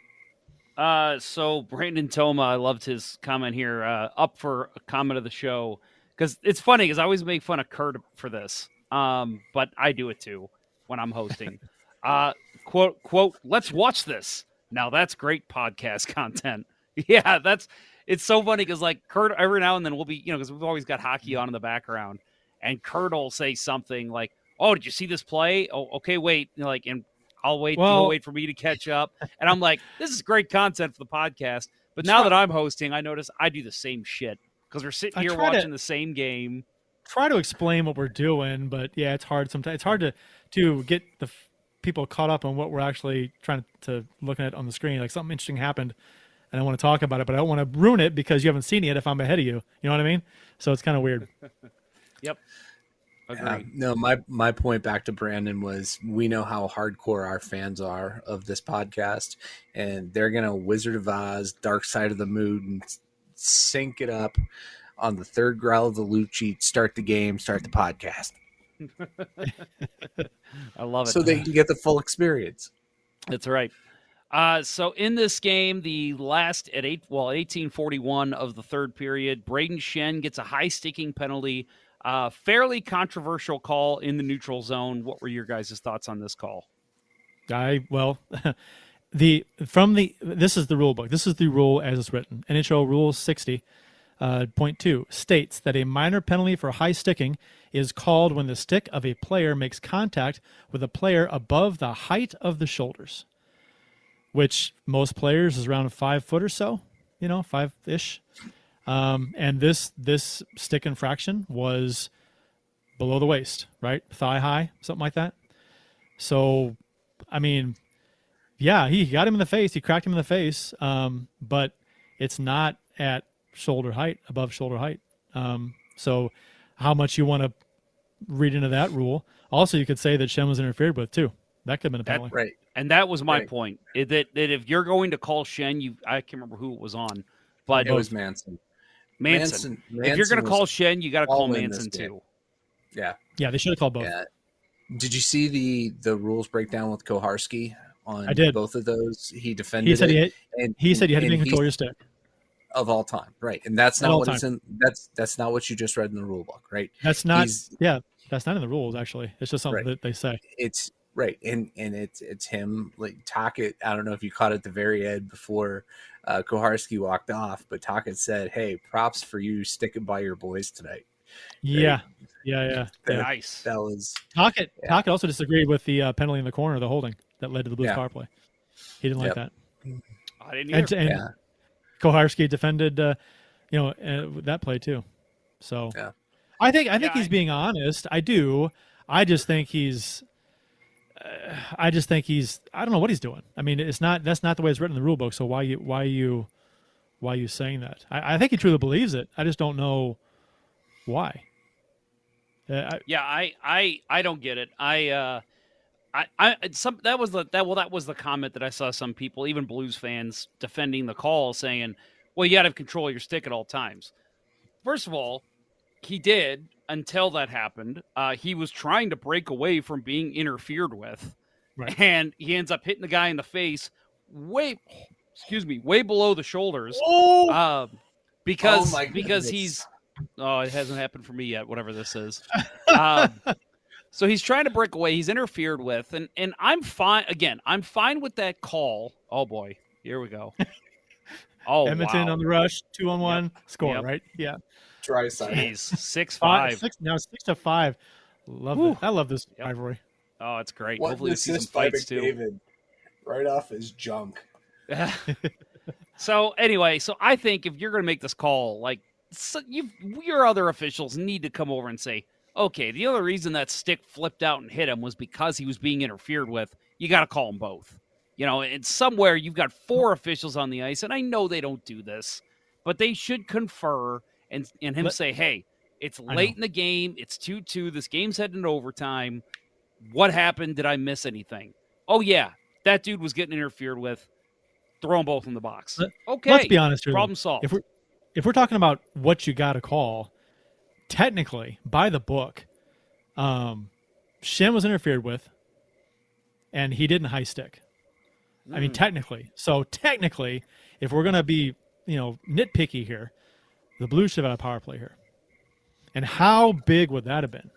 Uh, so Brandon Toma, I loved his comment here. Uh, up for a comment of the show because it's funny because I always make fun of Curt for this. Um, but I do it too when I'm hosting. <laughs> uh, quote quote. Let's watch this. Now that's great podcast <laughs> content. Yeah, that's it's so funny because like Curt every now and then we'll be you know because we've always got hockey on in the background, and Curt will say something like, "Oh, did you see this play? Oh, okay, wait." Know, like and I'll wait. Well- wait for me to catch up, and I'm like, "This is great content for the podcast." But now that I'm hosting, I notice I do the same shit because we're sitting here try to- watching the same game. try to explain what we're doing, but yeah, it's hard sometimes. It's hard to to get the f- people caught up on what we're actually trying to looking at on the screen. Like something interesting happened, and I want to talk about it, but I don't want to ruin it because you haven't seen it yet. If I'm ahead of you, you know what I mean? So it's kind of weird. <laughs> Yep. Uh, no, my my point back to Brandon was we know how hardcore our fans are of this podcast, and they're gonna Wizard of Oz, Dark Side of the Moon, and s- sync it up on the third growl of the loot sheet. Start the game, start the podcast, <laughs> I love it. so they can get the full experience. That's right. Uh, so in this game, the last at eight, well, eighteen forty one of the third period, Brayden Schenn gets a high sticking penalty. Uh, fairly controversial call in the neutral zone. What were your guys' thoughts on this call? I well, <laughs> the from the this is the rule book. This is the rule as it's written. NHL Rule sixty. Uh, point two states that a minor penalty for high sticking is called when the stick of a player makes contact with a player above the height of the shoulders, which most players is around five foot or so, you know, five ish. Um, and this this stick infraction was below the waist, right, thigh high, something like that. So, I mean, yeah, he got him in the face. He cracked him in the face. Um, but it's not at shoulder height, above shoulder height. Um, so, how much you want to read into that rule? Also, you could say that Schenn was interfered with too. That could have been a That- penalty. Right. And that was my Right. point. i- That that if you're going to call Schenn, you I can't remember who it was on, but It was Manson. Manson. Manson- if you're going to call Schenn, you got to call Manson too. Yeah. Yeah, they should have called both. Yeah. Did you see the the rules breakdown with Koharski on I did. both of those? He defended He said it, he had, and he said you had to be in control of your stick. of all time, right? And that's not all what it's time. in. That's that's not what you just read in the rule book, right? That's not. He's- yeah, that's not in the rules. Actually, it's just something Right. that they say. It's right, and and it's it's him like Tocchet. I don't know if you caught it at the very end before uh, Koharski walked off, but Tocchet said, "Hey, props for you sticking by your boys tonight." Yeah, yeah, yeah. That. Nice. that was Tocchet, Yeah. Tocchet also disagreed with the uh, penalty in the corner, the holding that led to the Blues Yeah. power play. He didn't like Yep. that. I didn't either. And, and Yeah. Koharski defended, uh, you know, uh, that play too. So Yeah. I think I think Yeah, he's I- being honest. I do. I just think he's. I just think he's. I don't know what he's doing. I mean, it's not. That's not the way it's written in the rule book. So why you? Why you? Why you saying that? I, I think he truly believes it. I just don't know why. Uh, I, Yeah, I, I, I don't get it. I, uh, I, I, some that was the that well that was the comment that I saw some people, even Blues fans, defending the call, saying, "Well, you got to control your stick at all times." First of all, he did until that happened. Uh, he was trying to break away from being interfered with, Right. and he ends up hitting the guy in the face, way, excuse me, way below the shoulders. oh, Uh, because Oh my because he's oh it hasn't happened for me yet whatever this is um, <laughs> so he's trying to break away he's interfered with and and i'm fine again i'm fine with that call oh boy here we go <laughs> oh Edmonton wow. on the rush, two on one, score. Yep. Right? Yeah. Dry side. Jeez, six Five, five. six, now six to five. Love Whew. it. I love this Yep. rivalry. oh it's great What hopefully an we see some fights too McDavid. Right off his junk. <laughs> so anyway, so I think if you're going to make this call, like so you, your other officials need to come over and say, okay, the other reason that stick flipped out and hit him was because he was being interfered with. You got to call them both. You know, and somewhere you've got four officials on the ice, and I know they don't do this, but they should confer and and him Let- say, hey, it's late in the game, it's two two, this game's heading to overtime. What happened? Did I miss anything? Oh yeah, that dude was getting interfered with. Throw them both in the box. Let- okay, Let's be honest here. problem solved. If we're if we're talking about what you got to call, technically by the book, um, Schenn was interfered with, and he didn't high stick. I Hmm. mean, technically. So technically, if we're gonna be you know nitpicky here, the Blues should have had a power play here. And how big would that have been?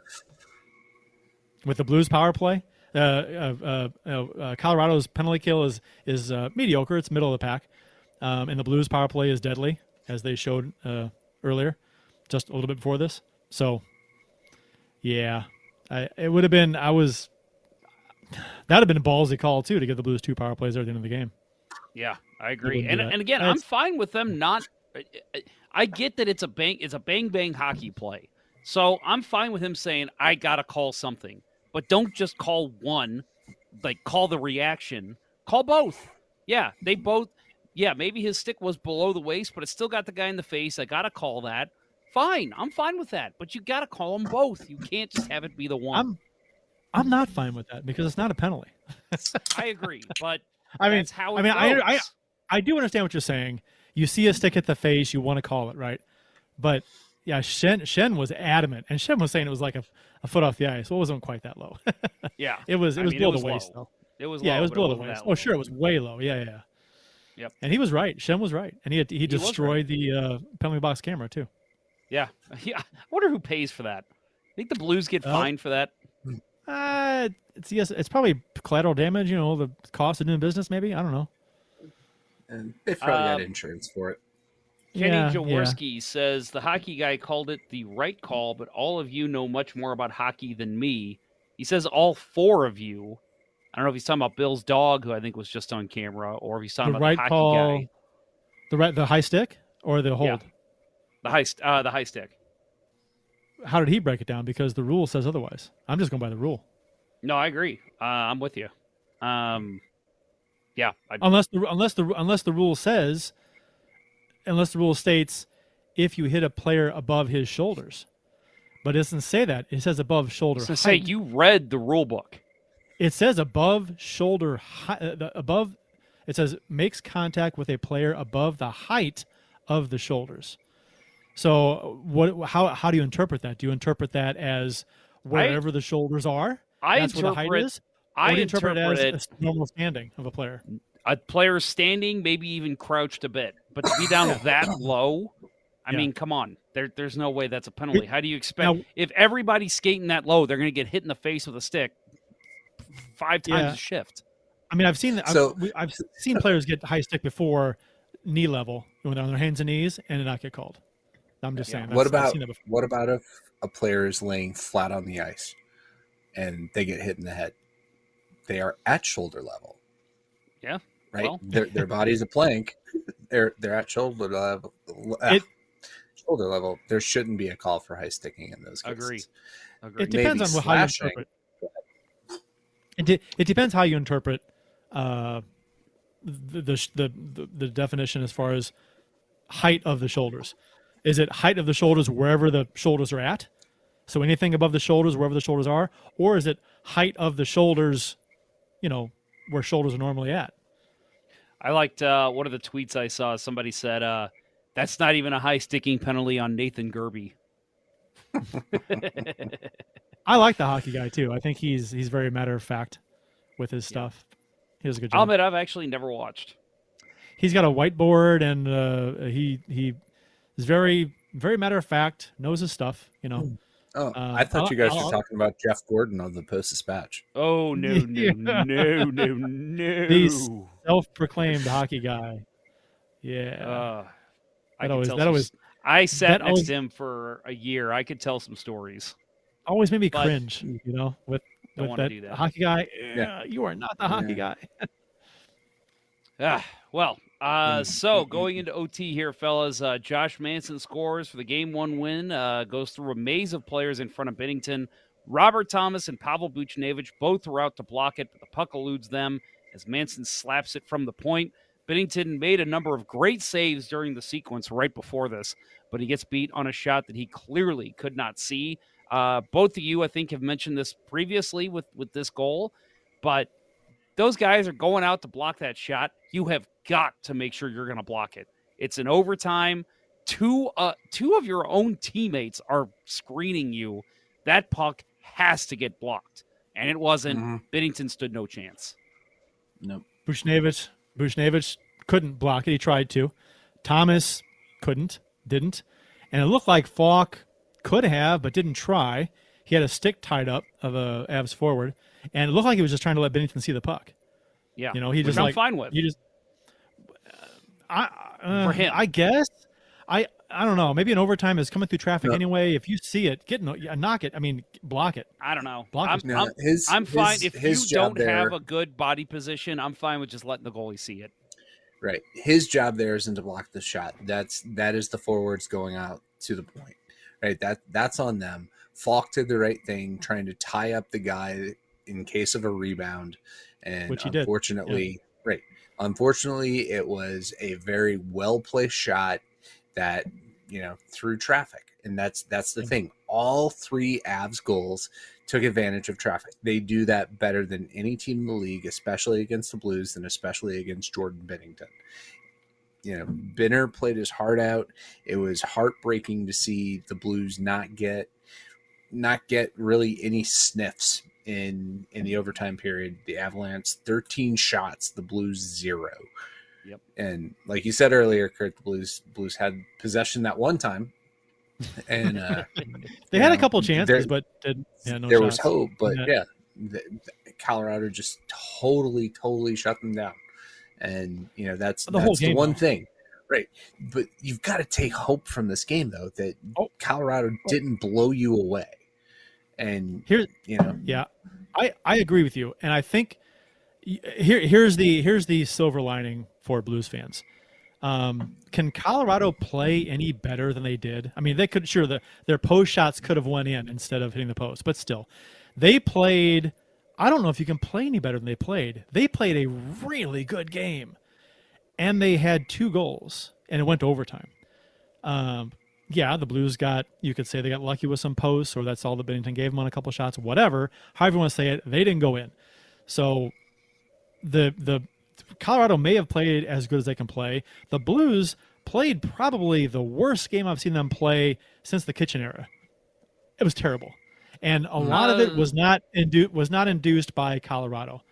With the Blues power play, uh, uh, uh, uh, uh, Colorado's penalty kill is is uh, mediocre. It's middle of the pack, um, and the Blues power play is deadly, as they showed uh, earlier, just a little bit before this. So, yeah, I, it would have been. I was that'd have been a ballsy call too to get the Blues two power plays there at the end of the game. Yeah, I agree. And and again, That's- I'm fine with them not. I get that it's a bang, it's a bang bang hockey play. So I'm fine with him saying I gotta call something, but don't just call one. Like call the reaction. Call both. Yeah, they both. Yeah, maybe his stick was below the waist, but it still got the guy in the face. I gotta call that. Fine, I'm fine with that. But you gotta call them both. You can't just have it be the one. I'm I'm not fine with that because it's not a penalty. <laughs> I agree, but I mean, that's how it I mean, I, I. I do understand what you're saying. You see a stick at the face, you want to call it right, but yeah, Schenn Schenn was adamant, and Schenn was saying it was like a, a foot off the ice. Well, it wasn't quite that low. <laughs> yeah, it was it I was mean, below it was the waist though. It was yeah, low, it was below the waist. Oh, sure, it was way low. Yeah, yeah. Yep. And he was right. Schenn was right, and he had, he right. destroyed the uh, penalty box camera too. Yeah. <laughs> Yeah. I wonder who pays for that. I think the Blues get fined for that. Uh, it's yes, it's probably collateral damage. You know, the cost of doing business. Maybe I don't know. And they probably got Um, insurance for it. Kenny Yeah, yeah. Jaworski says the hockey guy called it the right call, but all of you know much more about hockey than me. He says all four of you. I don't know if he's talking about Bill's dog, who I think was just on camera, or if he's talking The about right the hockey call, guy, the right, the high stick or the hold. the high, uh, the high stick. How did he break it down? Because the rule says otherwise. I'm just going by the rule. No, I agree. Uh, I'm with you. Um, yeah, I, unless the unless the unless the rule says unless the rule states if you hit a player above his shoulders. But it doesn't say that. It says above shoulder height. say you read the rule book. it says above shoulder height uh, above it says makes contact with a player above the height of the shoulders. So what how how do you interpret that? Do you interpret that as wherever the shoulders are? I that's where the height interpret- is I or interpret, interpret it it- as a normal standing of a player a player standing, maybe even crouched a bit, but to be down that low, I Yeah. mean, come on, there, there's no way that's a penalty. How do you expect Now- if everybody's skating that low, they're going to get hit in the face with a stick five times Yeah. a shift? I mean, I've seen So- I've, I've seen players get high stick before knee level when they're on their hands and knees and not get called. I'm just Yeah. saying. What about seen that before. what about if a player is laying flat on the ice and they get hit in the head? They are at shoulder level. Yeah, Right. well. their their body's a plank. <laughs> They're they're at shoulder level. It- shoulder level. There shouldn't be a call for high sticking in those cases. Agree. Agreed. It depends Maybe on how you interpret. It, de- it depends how you interpret uh, the, the, the the the definition as far as height of the shoulders. Is it height of the shoulders wherever the shoulders are at? So anything above the shoulders, wherever the shoulders are, or is it height of the shoulders, you know, where shoulders are normally at? I liked uh, one of the tweets I saw. Somebody said, uh, "That's not even a high sticking penalty on Nathan Gerbe." <laughs> I like the hockey guy too. I think he's he's very matter of fact with his stuff. He does a good job. I'll admit I've actually never watched. he's got a whiteboard and uh, he he is very very matter of fact knows his stuff you know Oh, Uh, I thought you guys I'll- were talking about Jeff Gordon of the Post Dispatch. Oh no no <laughs> Yeah. no no no! <laughs> These- self-proclaimed hockey guy yeah Uh, I That always- that some always- s- I sat that next always- to him for a year. I could tell some stories. always made me but- cringe you know with Don't with that, do that. hockey guy yeah, you are not the hockey Yeah. guy <laughs> Ah, well, uh, so going into OT here, fellas. Uh, Josh Manson scores for the game one win. Uh, goes through a maze of players in front of Binnington. Robert Thomas and Pavel Buchnevich both are out to block it, but the puck eludes them as Manson slaps it from the point. Binnington made a number of great saves during the sequence right before this, but he gets beat on a shot that he clearly could not see. Uh, both of you, I think, have mentioned this previously with with this goal, but those guys are going out to block that shot. You have got to make sure you're going to block it. It's an overtime. Two uh two of your own teammates are screening you. That puck has to get blocked, and it wasn't. Mhm. Binnington stood no chance. Nope. Buchnevich Buchnevich couldn't block it he tried to Thomas couldn't didn't and it looked like Faulk could have but didn't try he had a stick tied up of a Avs forward and it looked like he was just trying to let Binnington see the puck Yeah, You know, he which just I'm like fine with. You just, I uh, For him. I guess. I I don't know. Maybe an overtime is coming through traffic No. anyway. If you see it, get no, yeah, knock it. I mean, block it. I don't know. Block I'm, is- No, I'm, his, I'm fine his- if his you don't have a good body position. I'm fine with just letting the goalie see it. Right. His job there isn't to block the shot. That's that is the forwards going out to the point. Right. That that's on them. Faulk did the right thing, trying to tie up the guy in case of a rebound. And Which he did. unfortunately, right. Unfortunately, it was a very well placed shot that, you know, through traffic. And that's that's the Yeah. thing. All three Avs goals took advantage of traffic. They do that better than any team in the league, especially against the Blues and especially against Jordan Binnington. You know, Benner played his heart out. It was heartbreaking to see the Blues not get not get really any sniffs in in the overtime period. The Avalanche 13 shots, the Blues 0. Yep. And like you said earlier, Curt, the Blues Blues had possession that one time. And uh <laughs> They you had a couple chances, there- but did yeah, no there shots. was hope, but Yeah. yeah, the, the Colorado just totally, totally shut them down, and you know that's The whole that's the one though. thing, right? But you've got to take hope from this game, though, that Oh. Colorado didn't blow you away, and Here, you know, Yeah, I I agree with you, and I think here here's the here's the silver lining for Blues fans. Um, can Colorado play any better than they did? I mean, they could sure the, their post shots could have went in instead of hitting the post, but still, they played. I don't know if you can play any better than they played. They played a really good game, and they had two goals, and it went to overtime. Um, yeah, the Blues got, you could say they got lucky with some posts, or that's all that Binnington gave them on a couple shots, whatever. However you want to say it, they didn't go in. So the the Colorado may have played as good as they can play. The Blues played probably the worst game I've seen them play since the kitchen era. It was terrible. And a lot of it was not indu- was not induced by Colorado.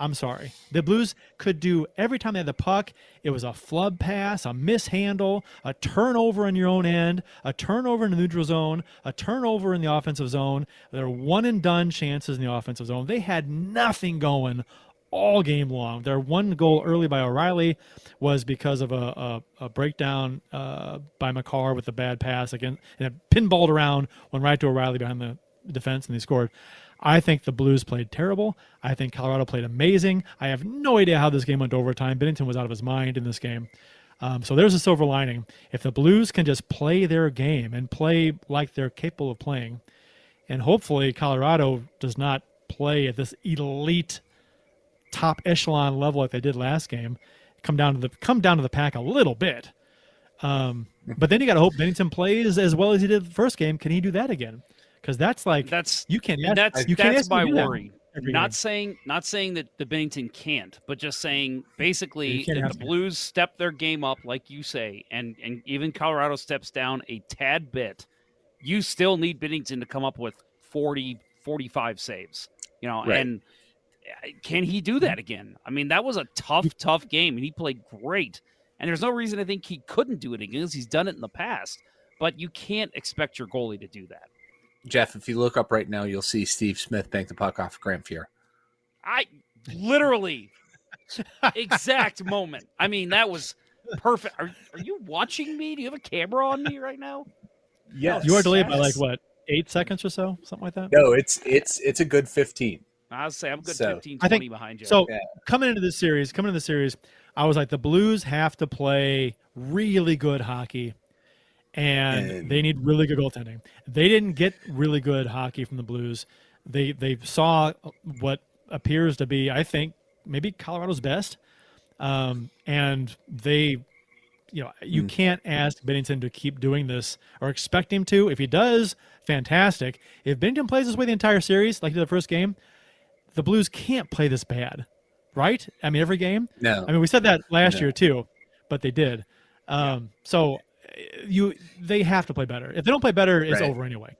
I'm sorry. The Blues could do every time they had the puck, it was a flub pass, a mishandle, a turnover in your own end, a turnover in the neutral zone, a turnover in the offensive zone. Were one and done chances in the offensive zone. They had nothing going all game long. Their one goal early by O'Reilly was because of a, a, a breakdown uh, by Makar with a bad pass again, and it pinballed around, went right to O'Reilly behind the defense, and they scored. I think the Blues played terrible. I think Colorado played amazing. I have no idea how this game went overtime. Binnington was out of his mind in this game. Um, so there's a silver lining. If the Blues can just play their game and play like they're capable of playing, and hopefully Colorado does not play at this elite top echelon level like they did last game. Come down to the come down to the pack a little bit. Um, but then you got to hope Binnington plays as well as he did the first game. Can he do that again? Because that's like That's you can't. and that's you can't that's ask my do that worry. Not game. saying not saying that the Binnington can't, but just saying basically You if the him. Blues step their game up like you say, and and even Colorado steps down a tad bit, you still need Binnington to come up with 40, 45 saves. You know, Right. and uh, can he do that again? I mean, that was a tough, tough game, and he played great. And there's no reason to think he couldn't do it again, because he's done it in the past. But you can't expect your goalie to do that. Jeff, if you look up right now, you'll see Steve Smith bank the puck off Grant Fuhr. I literally exact moment. I mean, that was perfect. Are, are you watching me? Do you have a camera on me right now? Yes, you are delayed by like what eight seconds or so, something like that. No, it's it's it's a good fifteen. I was say I'm good So- 15, I think behind you. So Yeah. coming into this series, coming into the series, I was like, the Blues have to play really good hockey, and, And- they need really good goaltending. They didn't get really good hockey from the Blues. They they saw what appears to be, I think, maybe Colorado's best, um, and they. You know, you Mm. can't ask Binnington to keep doing this or expect him to. If he does, fantastic. If Binnington plays this way the entire series, like he did the first game, the Blues can't play this bad, right? I mean, every game. No, I mean, we said that last No. year too, but they did. Um, So you they have to play better. If they don't play better, it's Right. over anyway.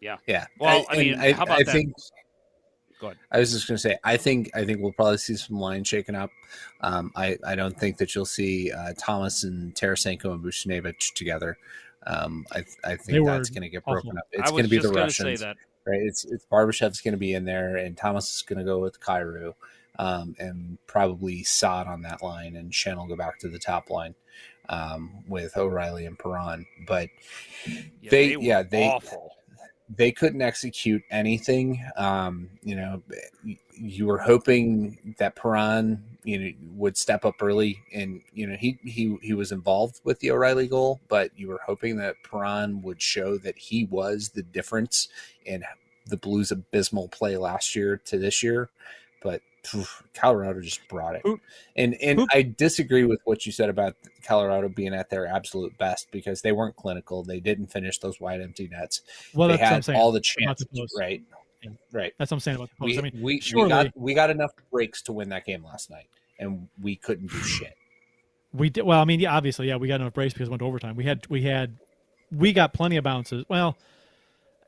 yeah. Yeah. Well, I and mean, how about I that? think Go ahead. I was just going to say, I think I think we'll probably see some lines shaken up. Um, I I don't think that you'll see uh, Thomas and Tarasenko and Buchnevich together. Um, I I think were that's going to get broken awful. up. It's going to be the gonna Russians, say that. right? It's it's Barbashev's going to be in there, and Thomas is going to go with Kyrou, um, and probably Saad on that line, and Schenn will go back to the top line um, with O'Reilly and Perron. But Yeah, they- were yeah, they- awful. they couldn't execute anything. Um, you know, you were hoping that Perron, you know, would step up early, and you know he he he was involved with the O'Reilly goal, but you were hoping that Perron would show that he was the difference in the Blues' abysmal play last year to this year. But Colorado just brought it, and and I disagree with what you said about Colorado being at their absolute best because they weren't clinical. They didn't finish those wide empty nets Well, they that's what I'm had all the chances, the right? Right. That's what I'm saying about the post. We, I mean, we, we got we got enough breaks to win that game last night, and we couldn't do shit. we did well. I mean, yeah, obviously, yeah, we got enough breaks because we went to overtime. We had we had we got plenty of bounces. Well,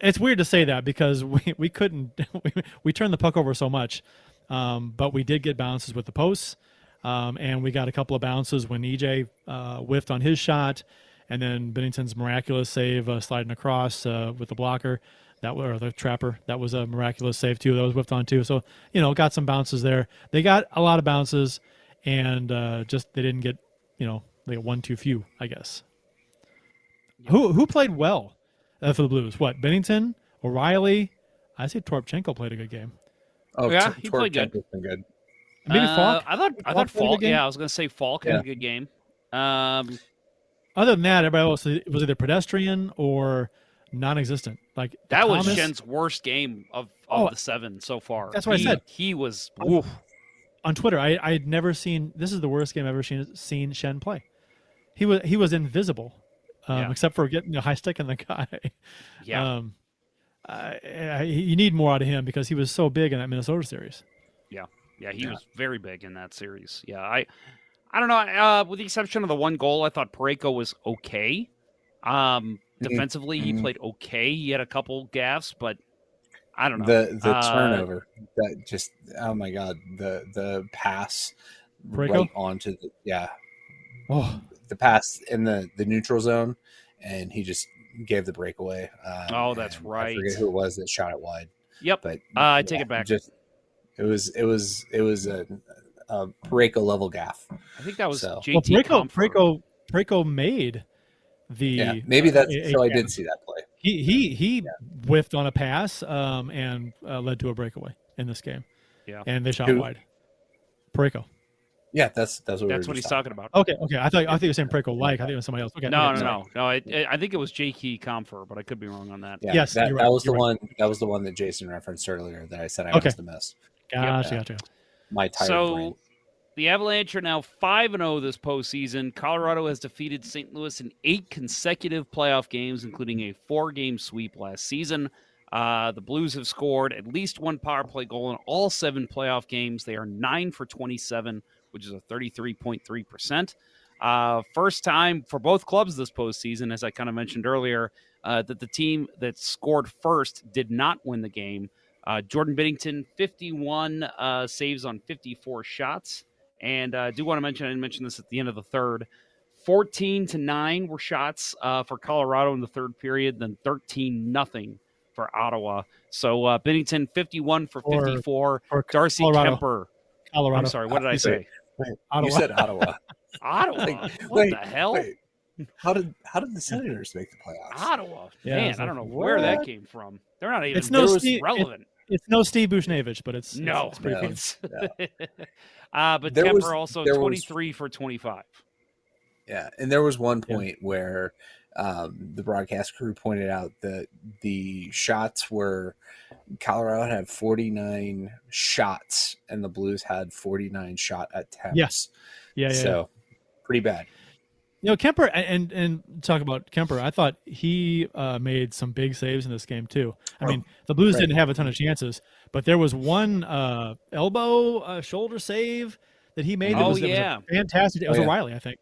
it's weird to say that because <laughs> we we couldn't <laughs> we, we turned the puck over so much, um, but we did get bounces with the posts, um, and we got a couple of bounces when EJ uh, whiffed on his shot, and then Binnington's miraculous save uh, sliding across uh, with the blocker. That or the trapper. That was a miraculous save too. That was whiffed on too. So you know, got some bounces there. They got a lot of bounces, and uh, just they didn't get you know they got one too few. I guess. Who who played well uh, for the Blues? What Binnington, O'Reilly? I say Tarasenko played a good game. Oh, Yeah, Tor- he played good. Tarasenko's been good. Maybe Uh, Faulk. I thought I thought good Faulk. Yeah, I was going to say Faulk had a good game. Um, Other than that, everybody else was either pedestrian or non-existent. Like that was Schenn's worst game of, of Oh, the seven so far. that's what I said. He was. Oof. on Twitter. I I had never seen this is the worst game I've ever seen seen Shen play. He was he was invisible, um, Yeah. except for getting a high stick in the guy. Yeah. <laughs> Um, I, I, you need more out of him because he was so big in that Minnesota series. Yeah, yeah, he Yeah. was very big in that series. Yeah, I, I don't know. Uh, with the exception of the one goal, I thought Parayko was okay. Um, Mhm. defensively, he Mhm. played okay. He had a couple gaffes, but I don't know. The the Uh, turnover that just oh my god the the pass Parayko? right onto the yeah Oh, the pass in the the neutral zone, and he just gave the breakaway. Um, Oh, that's right. I forget who it was that shot it wide, Yep. but Uh, I take it back. Just it was it was it was a, a Parayko level gaff. I think that was So- JT well, Preco Compher. Preco Preco made the Yeah, maybe that's a- a so. I gap. did see that play. He he he whiffed on a pass um, and uh, led to a breakaway in this game. Yeah. and they shot Who? wide. Parayko. Yeah, that's that's what we That's were what he's talking about. Okay, okay. I thought I thought you were saying Preco like. I think it was somebody else. Okay. No, okay, no, sorry. no, no. It, it- I think it was J.K. Compher, but I could be wrong on that. Yeah, Yes, that, you're that was the you're one. That was the one that Jason referenced earlier that I said I Okay. must have missed. Gotcha, Yeah. gotcha. My tired so brain. the Avalanche are now 5 and 0 this postseason. Colorado has defeated St. Louis in eight consecutive playoff games, including a four game sweep last season. Uh, the Blues have scored at least one power play goal in all seven playoff games. They are 9 for 27, which is a 33.3%. Uh, first time for both clubs this postseason, as I kind of mentioned earlier, uh, that the team that scored first did not win the game. Uh, Jordan Binnington, 51 uh, saves on 54 shots. And uh, I do want to mention, I didn't mention this at the end of the third. 14 to 9 were shots uh, for Colorado in the third period, then 13 nothing for Ottawa. So uh, Binnington, 51 for For- 54. for Darcy Colorado. Kuemper. Colorado. I'm sorry, what did I say? Said- Wait, Ottawa. You said Ottawa. <laughs> Ottawa. Like, what wait, the hell? wait. How did how did the Senators make the playoffs? Ottawa. Yeah, Man, it's I don't know like, where that came from. They're not even It's no There was- Steve. it- relevant. it's no Steve Buchnevich, but it's it's- No, It's, pretty No. close. <laughs> <laughs> uh, but There Kuemper was- also 23 for 25. Yeah, and there was one Yeah. point where um, the broadcast crew pointed out that the shots were Colorado had 49 shots and the Blues had 49 shot attempts. Yes. Yeah, yeah. yeah. So pretty bad. You know, Kuemper, and and talk about Kuemper. I thought he uh, made some big saves in this game too. I Oh, mean, the Blues right. didn't have a ton of chances, but there was one uh, elbow uh, shoulder save that he made. that Oh, was, it was yeah. fantastic. It was Oh, yeah. O'Reilly, I think.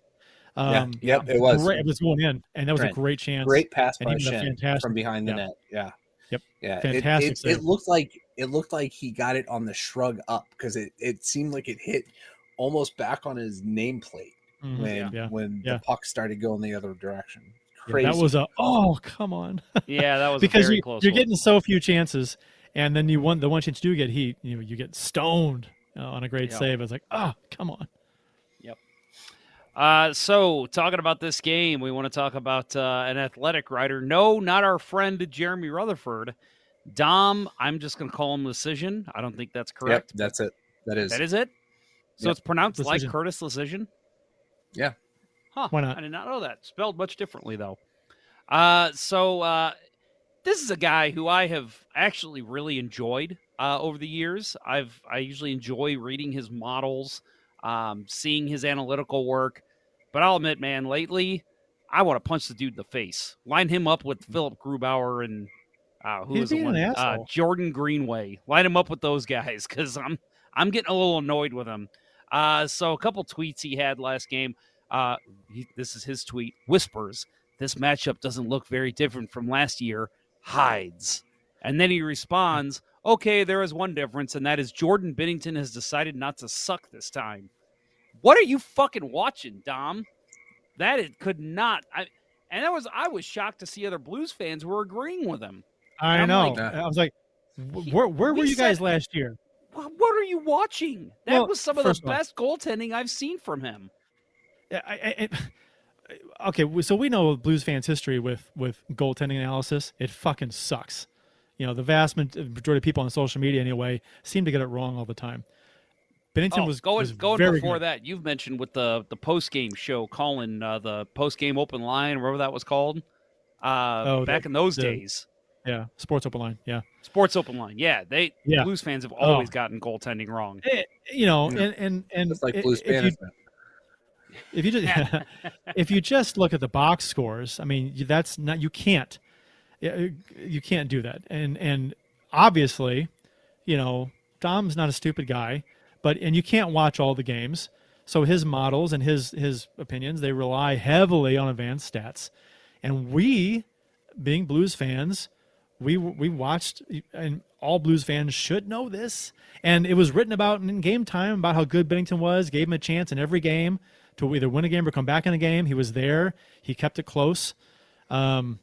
Yeah, Um, yep, it was. Great, it was going in, and that was Right. a great chance. Great pass and by he Schenn fantastic- from behind the yeah. net. Yeah. Yep. Yeah. It- Fantastic It, save. it, looked like it looked like he got it on the shrug up because it, it seemed like it hit almost back on his nameplate Mhm. when Yeah. when Yeah. the puck started going the other direction. Yeah, Crazy. that was a oh come on <laughs> Yeah, that was because a very you, close you're one. getting so few chances, and then you want the one chance you do get, he you know you get stoned uh, on a great Yeah. save. It's like oh come on. Uh, so, talking about this game, we want to talk about uh, an athletic writer. No, not our friend Jeremy Rutherford. Dom, I'm just going to call him Decision. I don't think that's Yep, correct. that's it. That is. That is it? So Yep. it's pronounced like Curtis Decision? Yeah. Huh. Why not? I did not know that. Spelled much differently, though. Uh, so uh, this is a guy who I have actually really enjoyed uh, over the years. I've I usually enjoy reading his models, um, seeing his analytical work. But I'll admit, man, lately I want to punch the dude in the face. Line him up with Philip Grubauer and uh, who He's is the one? Uh. Jordan Greenway. Line him up with those guys because I'm I'm getting a little annoyed with him. Uh, so a couple tweets he had last game. Uh, he, this is his tweet. Whispers. This matchup doesn't look very different from last year. Hides. And then he responds, okay, there is one difference, and that is Jordan Binnington has decided not to suck this time. What are you fucking watching, Dom? That it could not. I, and that was I was shocked to see other Blues fans were agreeing with him. I know. like- I was like, wh- where where We were you guys said- last year? What are you watching? That Well, was some of the of all- best goaltending I've seen from him. I, I- <laughs> okay, so we know Blues fans' history with with goaltending analysis. It fucking sucks. You know, the vast majority of people on social media, anyway, seem to get it wrong all the time. Binnington Oh, was going was going very before good. that. You've mentioned with the the post game show, calling uh, the post game open line, whatever that was called. Uh, Oh, back the- in those the- days, Yeah, Sports Open Line. Yeah, sports open line. Yeah, they Yeah. Blues fans have Oh. always gotten goaltending wrong. Eh, you know, Yeah. and and and It's like i- Blues if you if you just <laughs> if you just look at the box scores, I mean, that's not you can't you can't do that. And and obviously, you know, Dom's not a stupid guy, but and you can't watch all the games. So his models and his his opinions they rely heavily on advanced stats, and we, being Blues fans, we we watched and all Blues fans should know this. And it was written about in game time about how good Binnington was, gave him a chance in every game to either win a game or come back in a game. He was there. He kept it close. Um,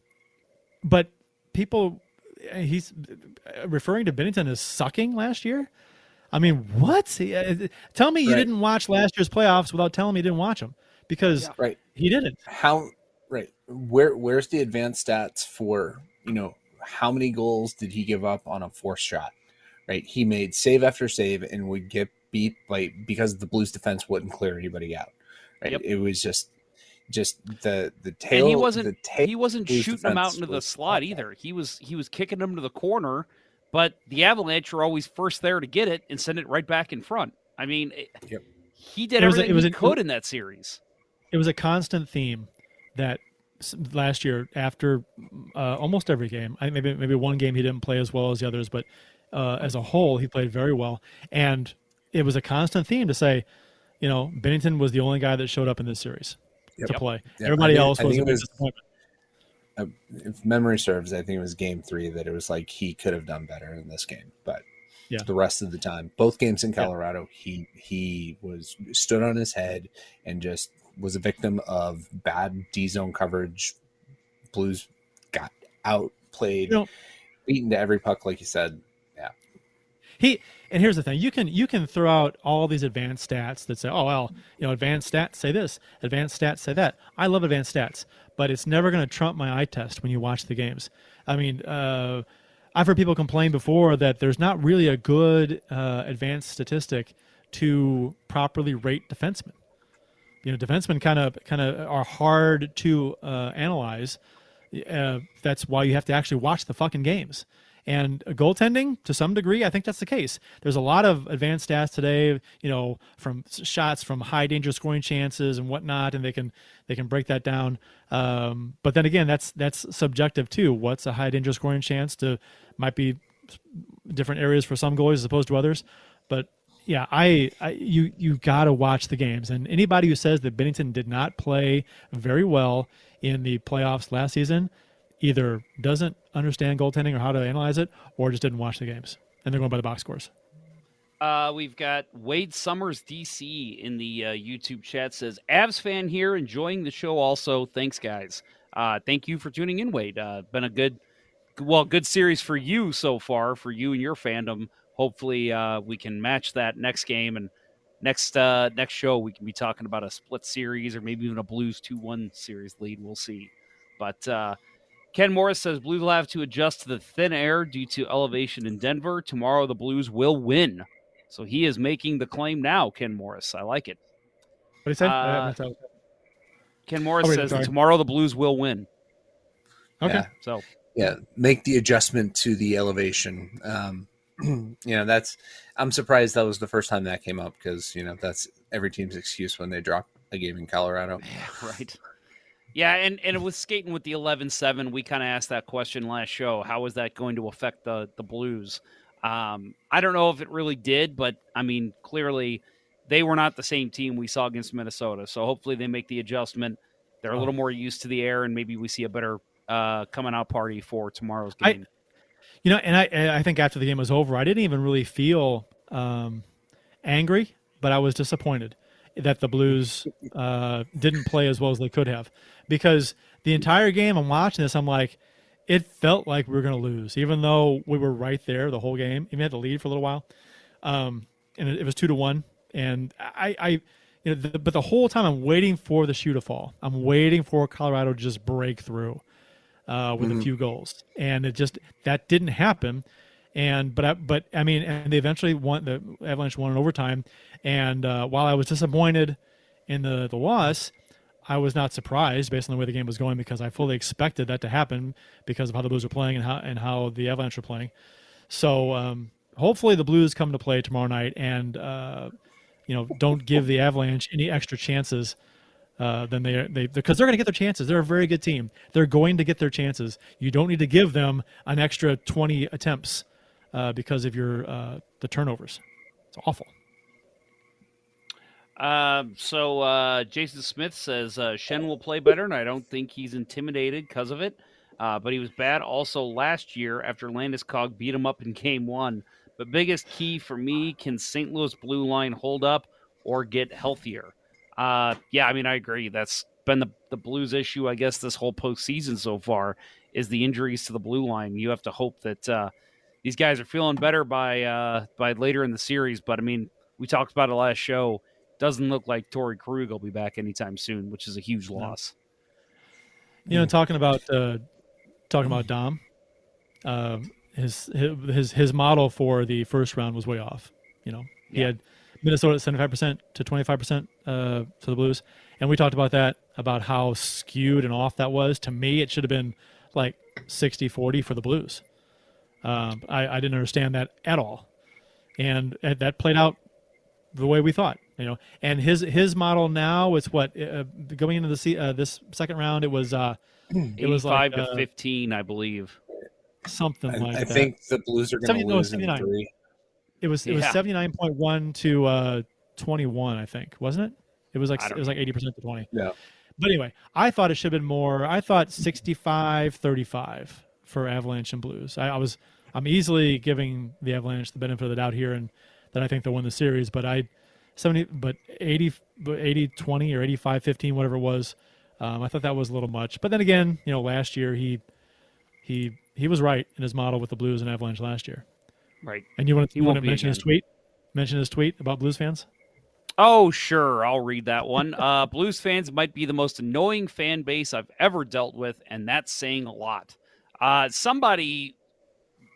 but people, he's referring to Binnington as sucking last year. I mean, what? Uh, Tell me you Right. didn't watch last year's playoffs without telling me you didn't watch them because Right. he didn't. How right. Where where's the advanced stats for, you know, how many goals did he give up on a forced shot? Right? He made save after save and would get beat like because the Blues defense wouldn't clear anybody out. Right? Yep. It was just just the the tail. and he wasn't he wasn't Blues shooting them out into the slot either. He was he was kicking them to the corner, but the Avalanche were always first there to get it and send it right back in front. I mean, it- Yep. he did It was a- everything it was he a- could in that series. it was a constant theme that last year after uh, almost every game I, maybe maybe one game he didn't play as well as the others but uh, as a whole he played very well and it was a constant theme to say you know binnington was the only guy that showed up in this series to play Yeah, everybody I think- else was a was- disappointment uh, if memory serves, I think it was game three that it was like he could have done better in this game, but Yeah. the rest of the time, both games in Yeah. Colorado, he he was stood on his head and just was a victim of bad D zone coverage. Blues got outplayed, You know- beaten to every puck, like you said. Yeah, he and here's the thing: you can you can throw out all these advanced stats that say, "Oh well, you know, advanced stats say this, advanced stats say that." I love advanced stats, but it's never going to trump my eye test when you watch the games. I mean, uh, I've heard people complain before that there's not really a good uh, advanced statistic to properly rate defensemen. You know, defensemen kind of kind of are hard to uh, analyze. Uh, that's why you have to actually watch the fucking games. And goaltending, to some degree, I think that's the case. There's a lot of advanced stats today, you know, from shots from high danger scoring chances and whatnot, and they can they can break that down. Um, but then again, that's that's subjective too. What's a high danger scoring chance? To might be different areas for some goalies as opposed to others. But yeah, I, I you you got to watch the games. And anybody who says that Binnington did not play very well in the playoffs last season either doesn't understand goaltending or how to analyze it, or just didn't watch the games. And they're going by the box scores. Uh, we've got Wade Summers DC in the uh, YouTube chat says Avs fan here enjoying the show also. Thanks guys. Uh, thank you for tuning in, Wade. Uh, been a good, well, good series for you so far for you and your fandom. Hopefully, uh, we can match that next game and next uh, next show we can be talking about a split series or maybe even a Blues two one series lead. We'll see. But Ken Morris says Blues will have to adjust to the thin air due to elevation in Denver. Tomorrow the Blues will win. So he is making the claim now, Ken Morris. I like it. What he say? Uh, I missed out. Ken Morris Oh, wait, says tomorrow the Blues will win. okay. Yeah. So yeah make the adjustment to the elevation um <clears throat> you know that's i'm surprised that was the first time that came up because you know that's every team's excuse when they drop a game in colorado Yeah, <laughs> right. Yeah, and, and with skating with the 11-7, we kind of asked that question last show. How is that going to affect the the Blues? Um, I don't know if it really did, but I mean, clearly they were not the same team we saw against Minnesota. So hopefully they make the adjustment. They're a little more used to the air, and maybe we see a better uh, coming out party for tomorrow's I- game. You know, and I I think after the game was over, I didn't even really feel um, angry, but I was disappointed that the Blues uh, didn't play as well as they could have, because the entire game I'm watching this, I'm like, it felt like we were going to lose, even though we were right there the whole game. Even had the lead for a little while, um, and it, it was two to one. And I, I you know, the, but the whole time I'm waiting for the shoe to fall. I'm waiting for Colorado to just break through uh, with a few goals, and it just that didn't happen. And but I, but I mean, and they eventually won. The Avalanche won in overtime. And uh, while I was disappointed in the the loss, I was not surprised based on the way the game was going because I fully expected that to happen because of how the Blues were playing and how and how the Avalanche were playing. So um, hopefully the Blues come to play tomorrow night and uh, you know don't give the Avalanche any extra chances uh, than they they because they're going to get their chances. They're a very good team. They're going to get their chances. You don't need to give them an extra twenty attempts uh, because of your uh, the turnovers. It's awful. Um, so uh, Jason Smith says uh, Schenn will play better, and I don't think he's intimidated because of it. Uh, but he was bad also last year after Landeskog beat him up in Game One. But biggest key for me: can St. Louis blue line hold up or get healthier? Uh, yeah, I mean I agree. That's been the the Blues issue, I guess, this whole postseason so far is the injuries to the blue line. You have to hope that these guys are feeling better by uh, by later in the series. But I mean, we talked about it last show doesn't look like Torey Krug will be back anytime soon, which is a huge loss. You know, talking about uh, talking about Dom, uh, his his his model for the first round was way off. You know, he Yeah. had Minnesota at 75% to 25% uh, to the Blues. And we talked about that, about how skewed and off that was. To me, it should have been like 60 40 for the Blues. Um, I, I didn't understand that at all. And uh, that played out the way we thought, you know. And his his model now is what uh, going into the se- uh, this second round. It was uh, it was 85 like to uh, 15, I believe. something I, like I that. I think the Blues are going 70 to no, in 79. three. It was it was seventy nine point one to uh twenty one, I think, wasn't it? It was like it was like eighty percent to twenty. Yeah. But anyway, I thought it should have been more. I thought 65-35 for Avalanche and Blues. I, I was I'm easily giving the Avalanche the benefit of the doubt here, and that I think they'll win the series. But I seventy, but 80, but 80 20 or 85 15, whatever it was. Um, I thought that was a little much. But then again, you know, last year he he he was right in his model with the Blues and Avalanche last year. Right. And you want to, He you want to be mention his tweet? Mention his tweet about Blues fans? Oh, sure. I'll read that one. <laughs> Uh, Blues fans might be the most annoying fan base I've ever dealt with, and that's saying a lot. Uh, somebody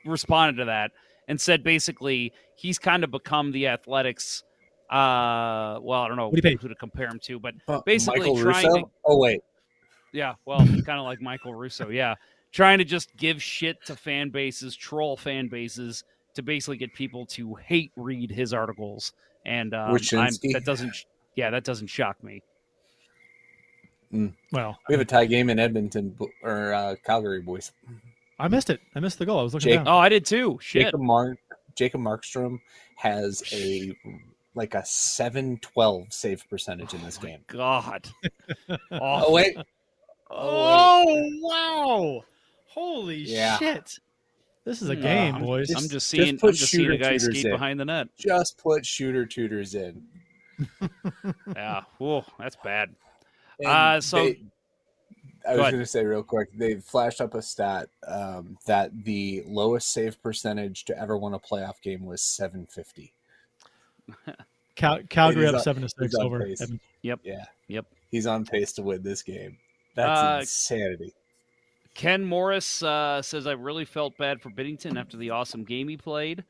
responded to that and said basically he's kind of become the Athletics. Uh, well, I don't know What do you who to compare him to, but Uh, basically Michael trying Russo? to Oh wait, yeah, well, kind of like Michael Russo. Yeah, trying to just give shit to fan bases, troll fan bases, to basically get people to hate read his articles, and um, that doesn't. Yeah, that doesn't shock me. Well, we have a tie game in Edmonton or uh, Calgary, boys. I missed it. I missed the goal. I was looking Jake- down. Oh, I did too. Shit. Jacob Mark Jacob Markstrom has a like a 7-12 save percentage in this game. God. <laughs> Oh wait, Oh, wow! Holy Yeah. shit! This is a game, I'm- boys. I'm just just seeing. put I'm just seeing a shooter guy tutors skate in. behind the net. just put shooter tutors in. <laughs> Yeah. Whoa, that's bad. And Uh, so- they- I was going to say real quick, they flashed up a stat um, that the lowest save percentage to ever win a playoff game was 750. <laughs> Cal- Calgary He's up on- seven to six over. pace. Yep. Yeah. Yep. He's on pace to win this game. That's Uh, insanity. Ken Morris uh, says I really felt bad for Binnington after the awesome game he played.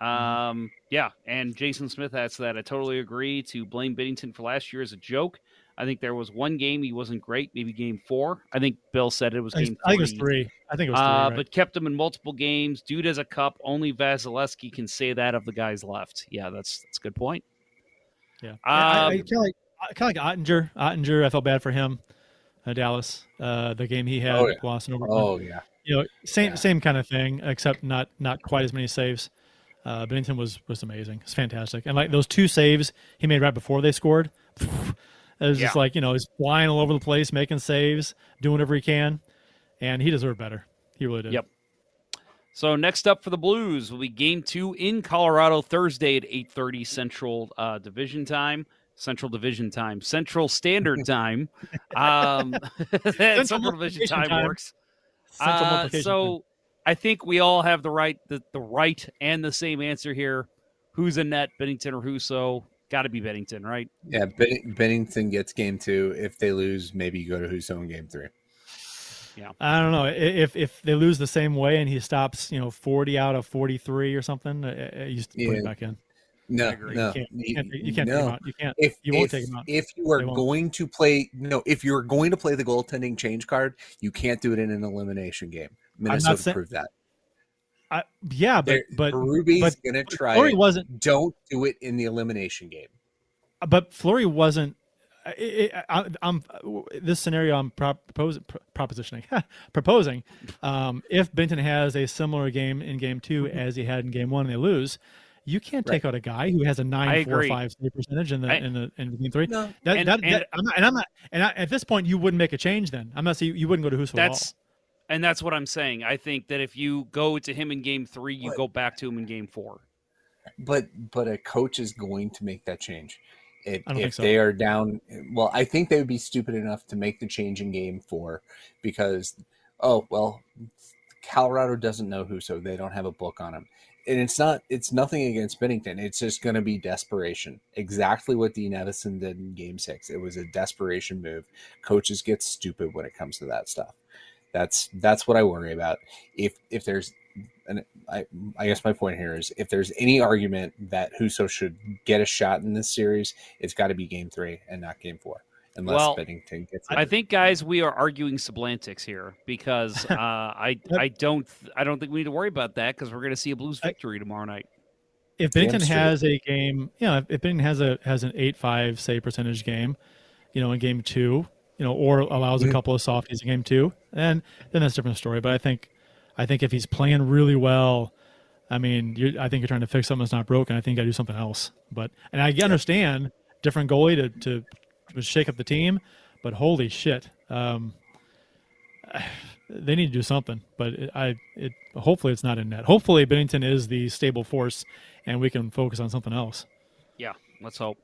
Um, yeah, and Jason Smith adds that I totally agree to blame Binnington for last year as a joke. I think there was one game he wasn't great, maybe game four. I think Bill said it was game. I game think it was three. three. I think it was three. Uh, right? but kept him in multiple games. Dude as a cup. Only Vasilevskiy can say that of the guys left. Yeah, that's that's a good point. Yeah, I, I, Um, kind of like kind of like Oettinger. Oettinger, I felt bad for him. Uh, Dallas, uh, the game he had, Oh, yeah. glossing over. Oh, yeah. you know, same Yeah. same kind of thing, except not not quite as many saves. Uh, Binnington was was amazing. It's fantastic, and like those two saves he made right before they scored, it was just like you know he's flying all over the place, making saves, doing whatever he can, and he deserved better. He really did. Yep. So next up for the Blues will be Game Two in Colorado Thursday at eight thirty Central uh, Division Time. Central Division Time. Central Standard <laughs> Time. Um, <laughs> Central Division Time, time. works. Central Uh, so I think we all have the right the, the right and the same answer here. Who's a net, Binnington or Husso? Got to be Binnington, right? Yeah, Ben- Binnington gets game two. If they lose, maybe you go to Husso in game three. Yeah, I don't know if if they lose the same way and he stops, you know, forty out of forty three or something, uh, uh, you just put him back in. No, no, You can't, you can't, you you- can't take him no. out. You can't. If You won't if, take him out. If you are going to play, no, if you're going to play the goaltending change card, you can't do it in an elimination game. not Minnesota saying- proved that. I, yeah, but They're- but Ruby's but gonna try. Fleury it. wasn't. Don't do it in the elimination game. But Fleury wasn't. I, I, I, I'm this scenario. I'm prop, propos, propositioning, <laughs> proposing. Um, if Benton has a similar game in game two Mm-hmm. as he had in game one, and they lose, you can't take out a guy who has a I nine four agree. five save percentage in the I- in the in game three. No. That, And- that, and- that, I'm not, and I'm not. And I, at this point, you wouldn't make a change. Then I'm not saying you, you wouldn't go to Husso at all. That's and that's what I'm saying. I think that if you go to him in game three, you What? go back to him in game four. But but a coach is going to make that change. If, if so. they are down, well, I think they would be stupid enough to make the change in game four because, oh well, Colorado doesn't know who, so they don't have a book on him. And it's not, it's nothing against Binnington. It's just going to be desperation. Exactly what Dean Evason did in game six. It was a desperation move. Coaches get stupid when it comes to that stuff. That's that's what I worry about. If if there's and I, I guess my point here is if there's any argument that Husso should get a shot in this series, it's got to be game three and not game four, unless Well, Binnington gets it. I think, guys, we are arguing Sublantics here because uh, I <laughs> I don't I don't think we need to worry about that because we're going to see a Blues victory tomorrow night. if Binnington has a game, you know, if, if Binnington has a has an eight five say percentage game, you know, in game two, you know, or allows a Mhm. couple of softies in game two, and then that's a different story. But I think, I think if he's playing really well, I mean, you I think you're trying to fix something that's not broken. I think I do something else. But and I understand different goalie to to, to shake up the team, but holy shit. Um, <sighs> they need to do something, but it, I it hopefully it's not in net. Hopefully Binnington is the stable force, and we can focus on something else. Yeah, let's hope.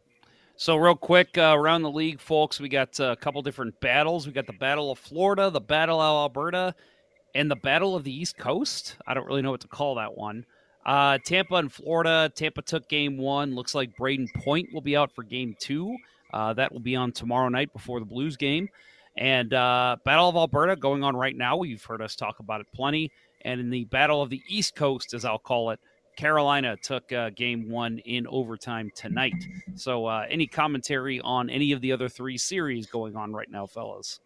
So, real quick, uh, around the league, folks, we got uh, a couple different battles. We got the Battle of Florida, the Battle of Alberta, and the Battle of the East Coast. I don't really know what to call that one. Uh, Tampa and Florida. Tampa took game one. Looks like Brayden Point will be out for game two. Uh, that will be on tomorrow night before the Blues game. And uh, Battle of Alberta going on right now. You've heard us talk about it plenty. And in the Battle of the East Coast, as I'll call it, Carolina took uh, game one in overtime tonight. So, uh, any commentary on any of the other three series going on right now, fellas?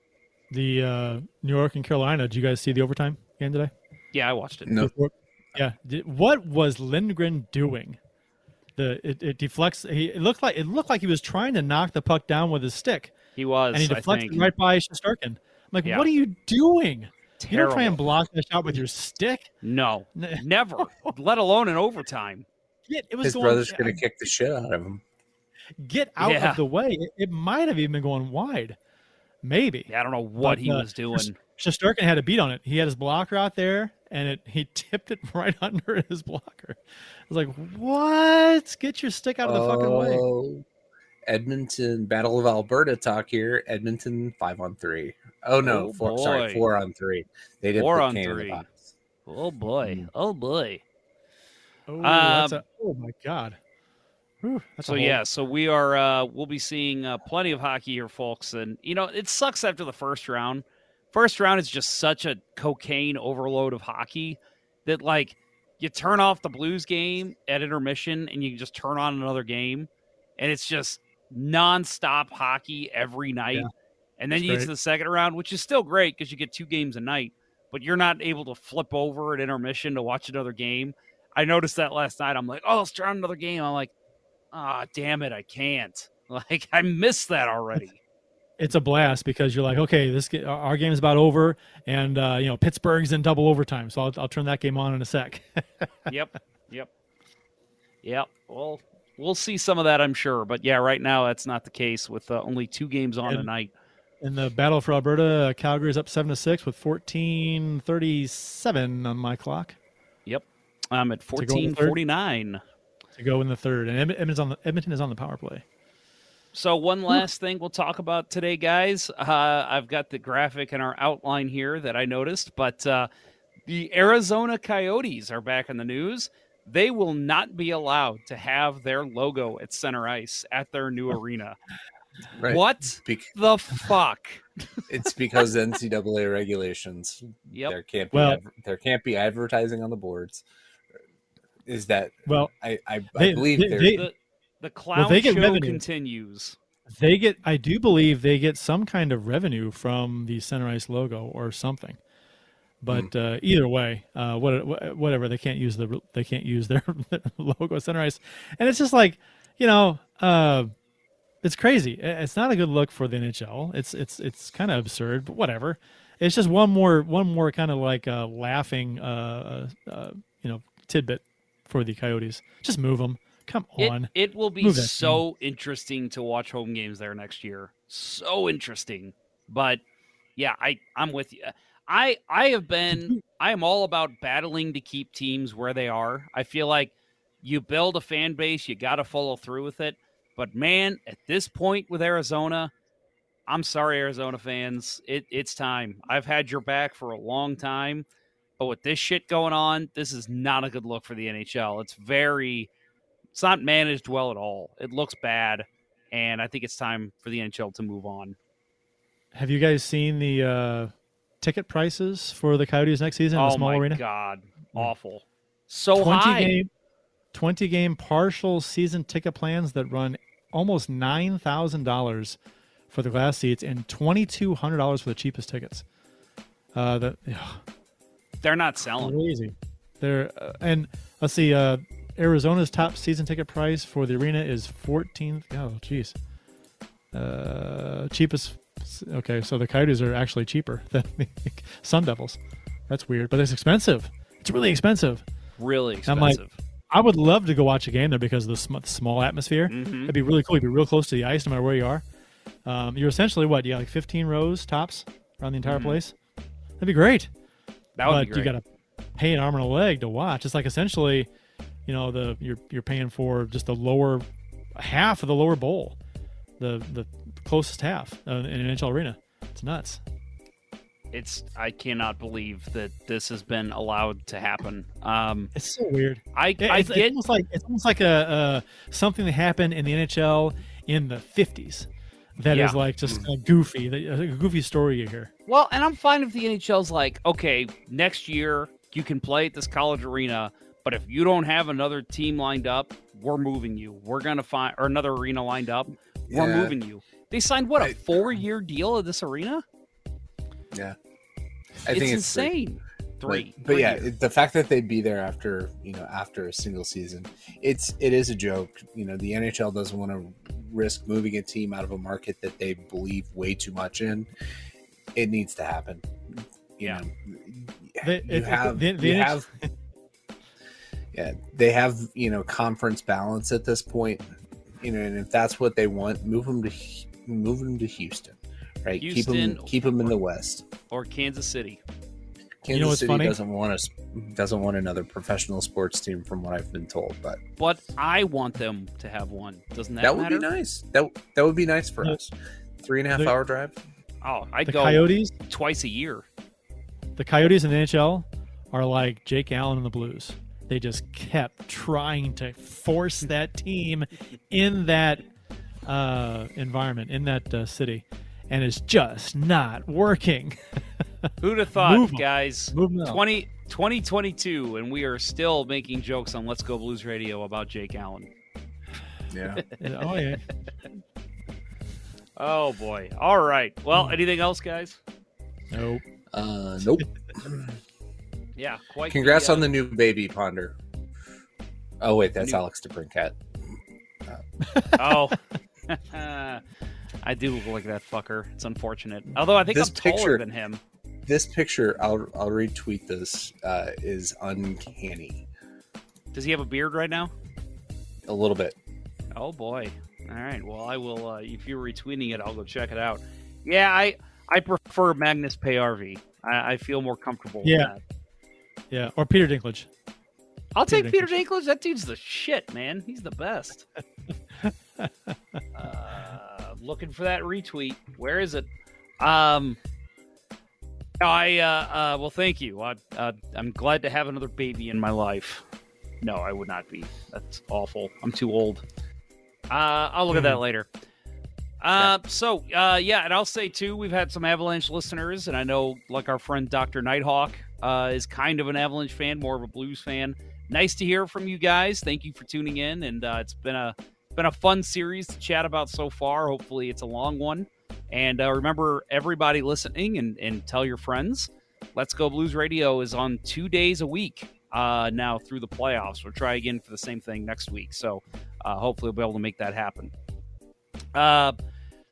The uh, New York and Carolina. Did you guys see the overtime game today? Yeah, I watched it. No. Yeah. What was Lindgren doing? The it, it deflects. He it looked like it looked like he was trying to knock the puck down with his stick, He was, and he deflected right by Shesterkin. I'm like, Yeah. what are you doing? You don't try and block that shot with your stick. No, <laughs> never, let alone in overtime. Get it was His going. brother's gonna kick the shit out of him. get out Yeah. of the way. It, it might have even been going wide. Maybe. Yeah, I don't know what But, he uh, was doing. Shesterkin had a beat on it. He had his blocker out there, and it he tipped it <laughs> right under his blocker. I was like, "What? Get your stick out of the fucking way!" Oh, Edmonton Battle of Alberta talk here. Edmonton five on three. Oh no, Oh, four, sorry, four on three. They didn't Four put on Kane in the three. box. Oh boy, oh boy. Oh, that's Um, a, oh my god. Whew, that's So hole. yeah, so we are uh we'll be seeing uh, plenty of hockey here, folks, and you know it sucks after the first round. First round is just such a cocaine overload of hockey that like you turn off the Blues game at intermission and you can just turn on another game, and it's just nonstop hockey every night. Yeah, and then it's you get to the second round, which is still great because you get two games a night, but you're not able to flip over at intermission to watch another game. I noticed that last night. I'm like, oh, let's try another game. I'm like, ah, damn it, I can't. <laughs> Like, I missed that already. it's a blast because you're like, okay, this our game is about over, and uh, you know Pittsburgh's in double overtime, so I'll, I'll turn that game on in a sec. <laughs> yep, yep, yep. Well, we'll see some of that, I'm sure. But yeah, right now that's not the case with uh, only two games on And- tonight. In the battle for Alberta, uh, Calgary's up seven to six with fourteen thirty seven on my clock Yep, I'm at go in 14:49. to go in the third, and Edmonton is on the, Edmonton is on the power play. So one last thing we'll talk about today, guys. Uh, I've got the graphic in our outline here that I noticed, but uh, the Arizona Coyotes are back in the news. They will not be allowed to have their logo at center ice at their new <laughs> arena. Right. What Bec- the fuck? it's because NCAA regulations. Yep. There can't be Well- adver- there can't be advertising on the boards. Is that Well, I I, they- I believe they- they- The, the clown they get show revenue. continues. They get, I do believe they get some kind of revenue from the center ice logo or something. But uh, either way, uh, what, whatever they can't use the they can't use their, <laughs> logo at center ice, and it's just like you know, uh, it's crazy. It's not a good look for the NHL. It's it's it's kind of absurd, but whatever. It's just one more one more kind of like uh, laughing, uh, uh, you know, tidbit for the Coyotes. Just move them. Come on. it will be Move that so interesting to watch home games there next year. So interesting. But yeah, I I'm with you. I I have been I am all about battling to keep teams where they are. I feel like you build a fan base, you got to follow through with it. But man, at this point with Arizona, I'm sorry Arizona fans, it it's time. I've had your back for a long time, but with this shit going on, this is not a good look for the NHL. It's very it's not managed well at all. It looks bad, and I think it's time for the NHL to move on. Have you guys seen the uh, ticket prices for the Coyotes next season in oh the small my arena? god, awful. So 20 high. game 20 game partial season ticket plans that run almost $9,000 for the glass seats and $2,200 for the cheapest tickets. Uh, that They're not selling. crazy. They're uh, and let's see. Uh, Arizona's top season ticket price for the arena is 14. Oh, jeez. Uh, cheapest. Okay, so the Coyotes are actually cheaper <laughs> than the Sun Devils. That's weird, but it's expensive. It's really expensive. Really expensive. I'm like. I would love to go watch a game there because of the sm- small atmosphere. Mhm. It'd be really cool. You'd be real close to the ice no matter where you are. Um, you're essentially what? You got like 15 rows tops around the entire Mhm. place. That'd be great. That would but be great. you got to pay an arm and a leg to watch. It's like essentially, you know, the you're you're paying for just the lower half of the lower bowl, the the closest half uh, in an NHL arena. It's nuts. it's I cannot believe that this has been allowed to happen. Um, It's so weird. I It- I it's, it's almost like it's almost like a, uh something that happened in the NHL in the 50s. That is Yeah. like just uh, goofy, the- a goofy story you hear. well, and I'm fine if the NHL's like, okay, next year you can play at this college arena, but if you don't have another team lined up, we're moving you. We're gonna find or another arena lined up. We're Yeah. moving you. They signed what a four year deal at this arena. Yeah. I it's think it's three. insane. Three, But, but yeah, years. it- the fact that they'd be there after you know after a single season, it's it is a joke. You know, the NHL doesn't want to risk moving a team out of a market that they believe way too much in. It needs to happen. You Yeah. know, The- you it- have the- the you NH have <laughs> yeah they have you know conference balance at this point. You know, and if that's what they want, move them to Hu- move them to Houston, right? keep Houston them keep them in the West. or Kansas City. Kansas know what's City funny? doesn't want us doesn't want another professional sports team, from what I've been told. But But I want them to have one. Doesn't that, matter? that, would matter? be nice. That that would be nice for The- us. Three and a half the- hour drive. Oh, I'd The go Coyotes, twice a year. the Coyotes in the NHL are like Jake Allen and the Blues. They just kept trying to force that team in that uh, environment, in that uh, city, and it's just not working. <laughs> Who'd have thought, Move 'em. guys? Move 'em out. 20, 2022, and we are still making jokes on Let's Go Blues Radio about Jake Allen. Yeah. <laughs> <laughs> oh yeah, Oh boy! All right. Well, anything else, guys? nope. Uh, nope. Yeah. Quite. Congrats uh, on the new baby Ponder. Oh wait, that's New- Alex DeBrincat. Oh. <laughs> I do look like that fucker. It's unfortunate. Although I think This I'm taller picture- than him. This picture, I'll I'll retweet this. Uh, is uncanny Does he have a beard right now? a little bit. Oh boy! All right. Well, I will. Uh, if you're retweeting it, I'll go check it out. Yeah, I I prefer Magnus Paajarvi. I, I feel more comfortable. Yeah. With that. Yeah, or Peter Dinklage. I'll take Peter Peter Dinklage. That dude's the shit, man. He's the best. <laughs> uh, looking for that retweet. Where is it? Um. I uh, uh well, thank you. I uh, I'm glad to have another baby in my life. No, I would not be. That's awful. I'm too old. Uh, I'll look at that later. Uh, so uh, yeah, and I'll say too, we've had some Avalanche listeners, and I know like our friend Doctor Nighthawk uh, is kind of an Avalanche fan, more of a Blues fan. Nice to hear from you guys. Thank you for tuning in, and uh, it's been a been a fun series to chat about so far. Hopefully, it's a long one. And uh, remember, everybody listening, and, and tell your friends. Let's Go Blues Radio is on two days a week uh, now through the playoffs. We'll try again for the same thing next week. So uh, hopefully, we'll be able to make that happen. Uh,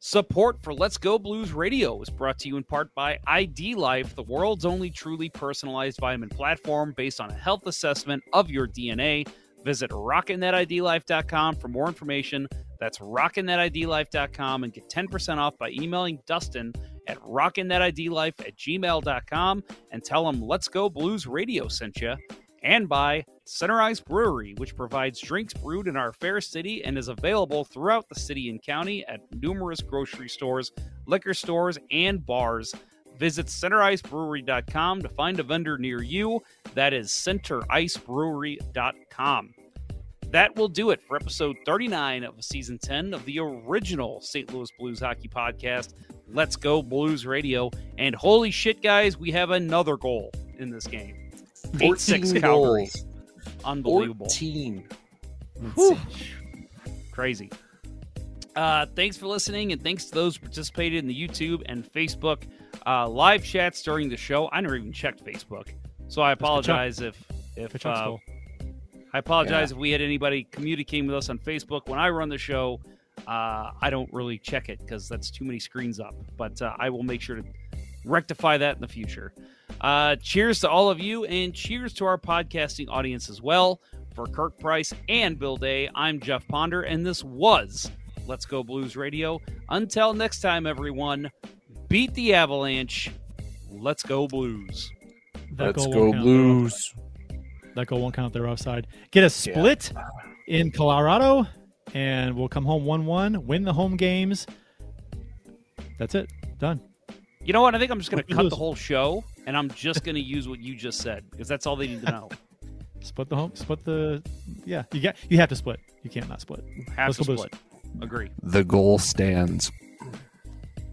support for Let's Go Blues Radio is brought to you in part by ID Life, the world's only truly personalized vitamin platform based on a health assessment of your DNA. Visit rockinthatidlife.com for more information. That's rockinthatidlife.com and get 10% off by emailing Dustin at rockinthatidlife at gmail.com and tell him Let's Go Blues Radio sent you. And by Ice Brewery, which provides drinks brewed in our fair city and is available throughout the city and county at numerous grocery stores, liquor stores, and bars. Visit centericebrewery.com to find a vendor near you. That is centericebrewery.com. That will do it for episode 39 of season 10 of the original St. Louis Blues Hockey Podcast. Let's Go Blues Radio. And holy shit, guys, we have another goal in this game. 8 6 14 Calgary. goals. Unbelievable. 14. Whew. Crazy. Uh, thanks for listening, and thanks to those who participated in the YouTube and Facebook uh, live chats during the show. I never even checked Facebook, so I apologize if if uh, goal. I apologize if we had anybody communicating with us on Facebook. When I run the show, uh, I don't really check it because that's too many screens up. But uh, I will make sure to rectify that in the future. Uh, cheers to all of you, and cheers to our podcasting audience as well. For Curt Price and Bill Day, I'm Jeff Ponder, and this was Let's Go Blues Radio. Until next time, everyone, beat the Avalanche. Let's go Blues. That Let's go. Blues. That goal won't count. They're offside. Get a split in Colorado, and we'll come home 1 1, win the home games. That's it. Done. You know what? I think I'm just going to cut lose. the whole show, and I'm just going to use what you just said because that's all they need to know. <laughs> Split the home. Split the. Yeah, you got. You have to split. You can't not split. Have Let's to go Blues. split. Agree. The goal stands.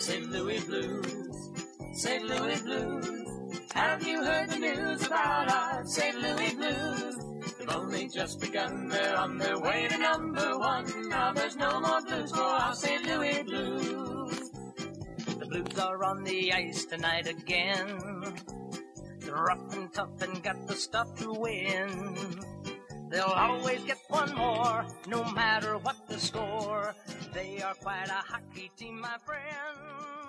St. Louis Blues, St. Louis Blues. Have you heard the news about our St. Louis Blues? They've only just begun, they're on their way to number one. Now there's no more blues for our St. Louis Blues. The Blues are on the ice tonight again. They're rough and tough and got the stuff to win. They'll always get one more, no matter what the score. They are quite a hockey team, my friend.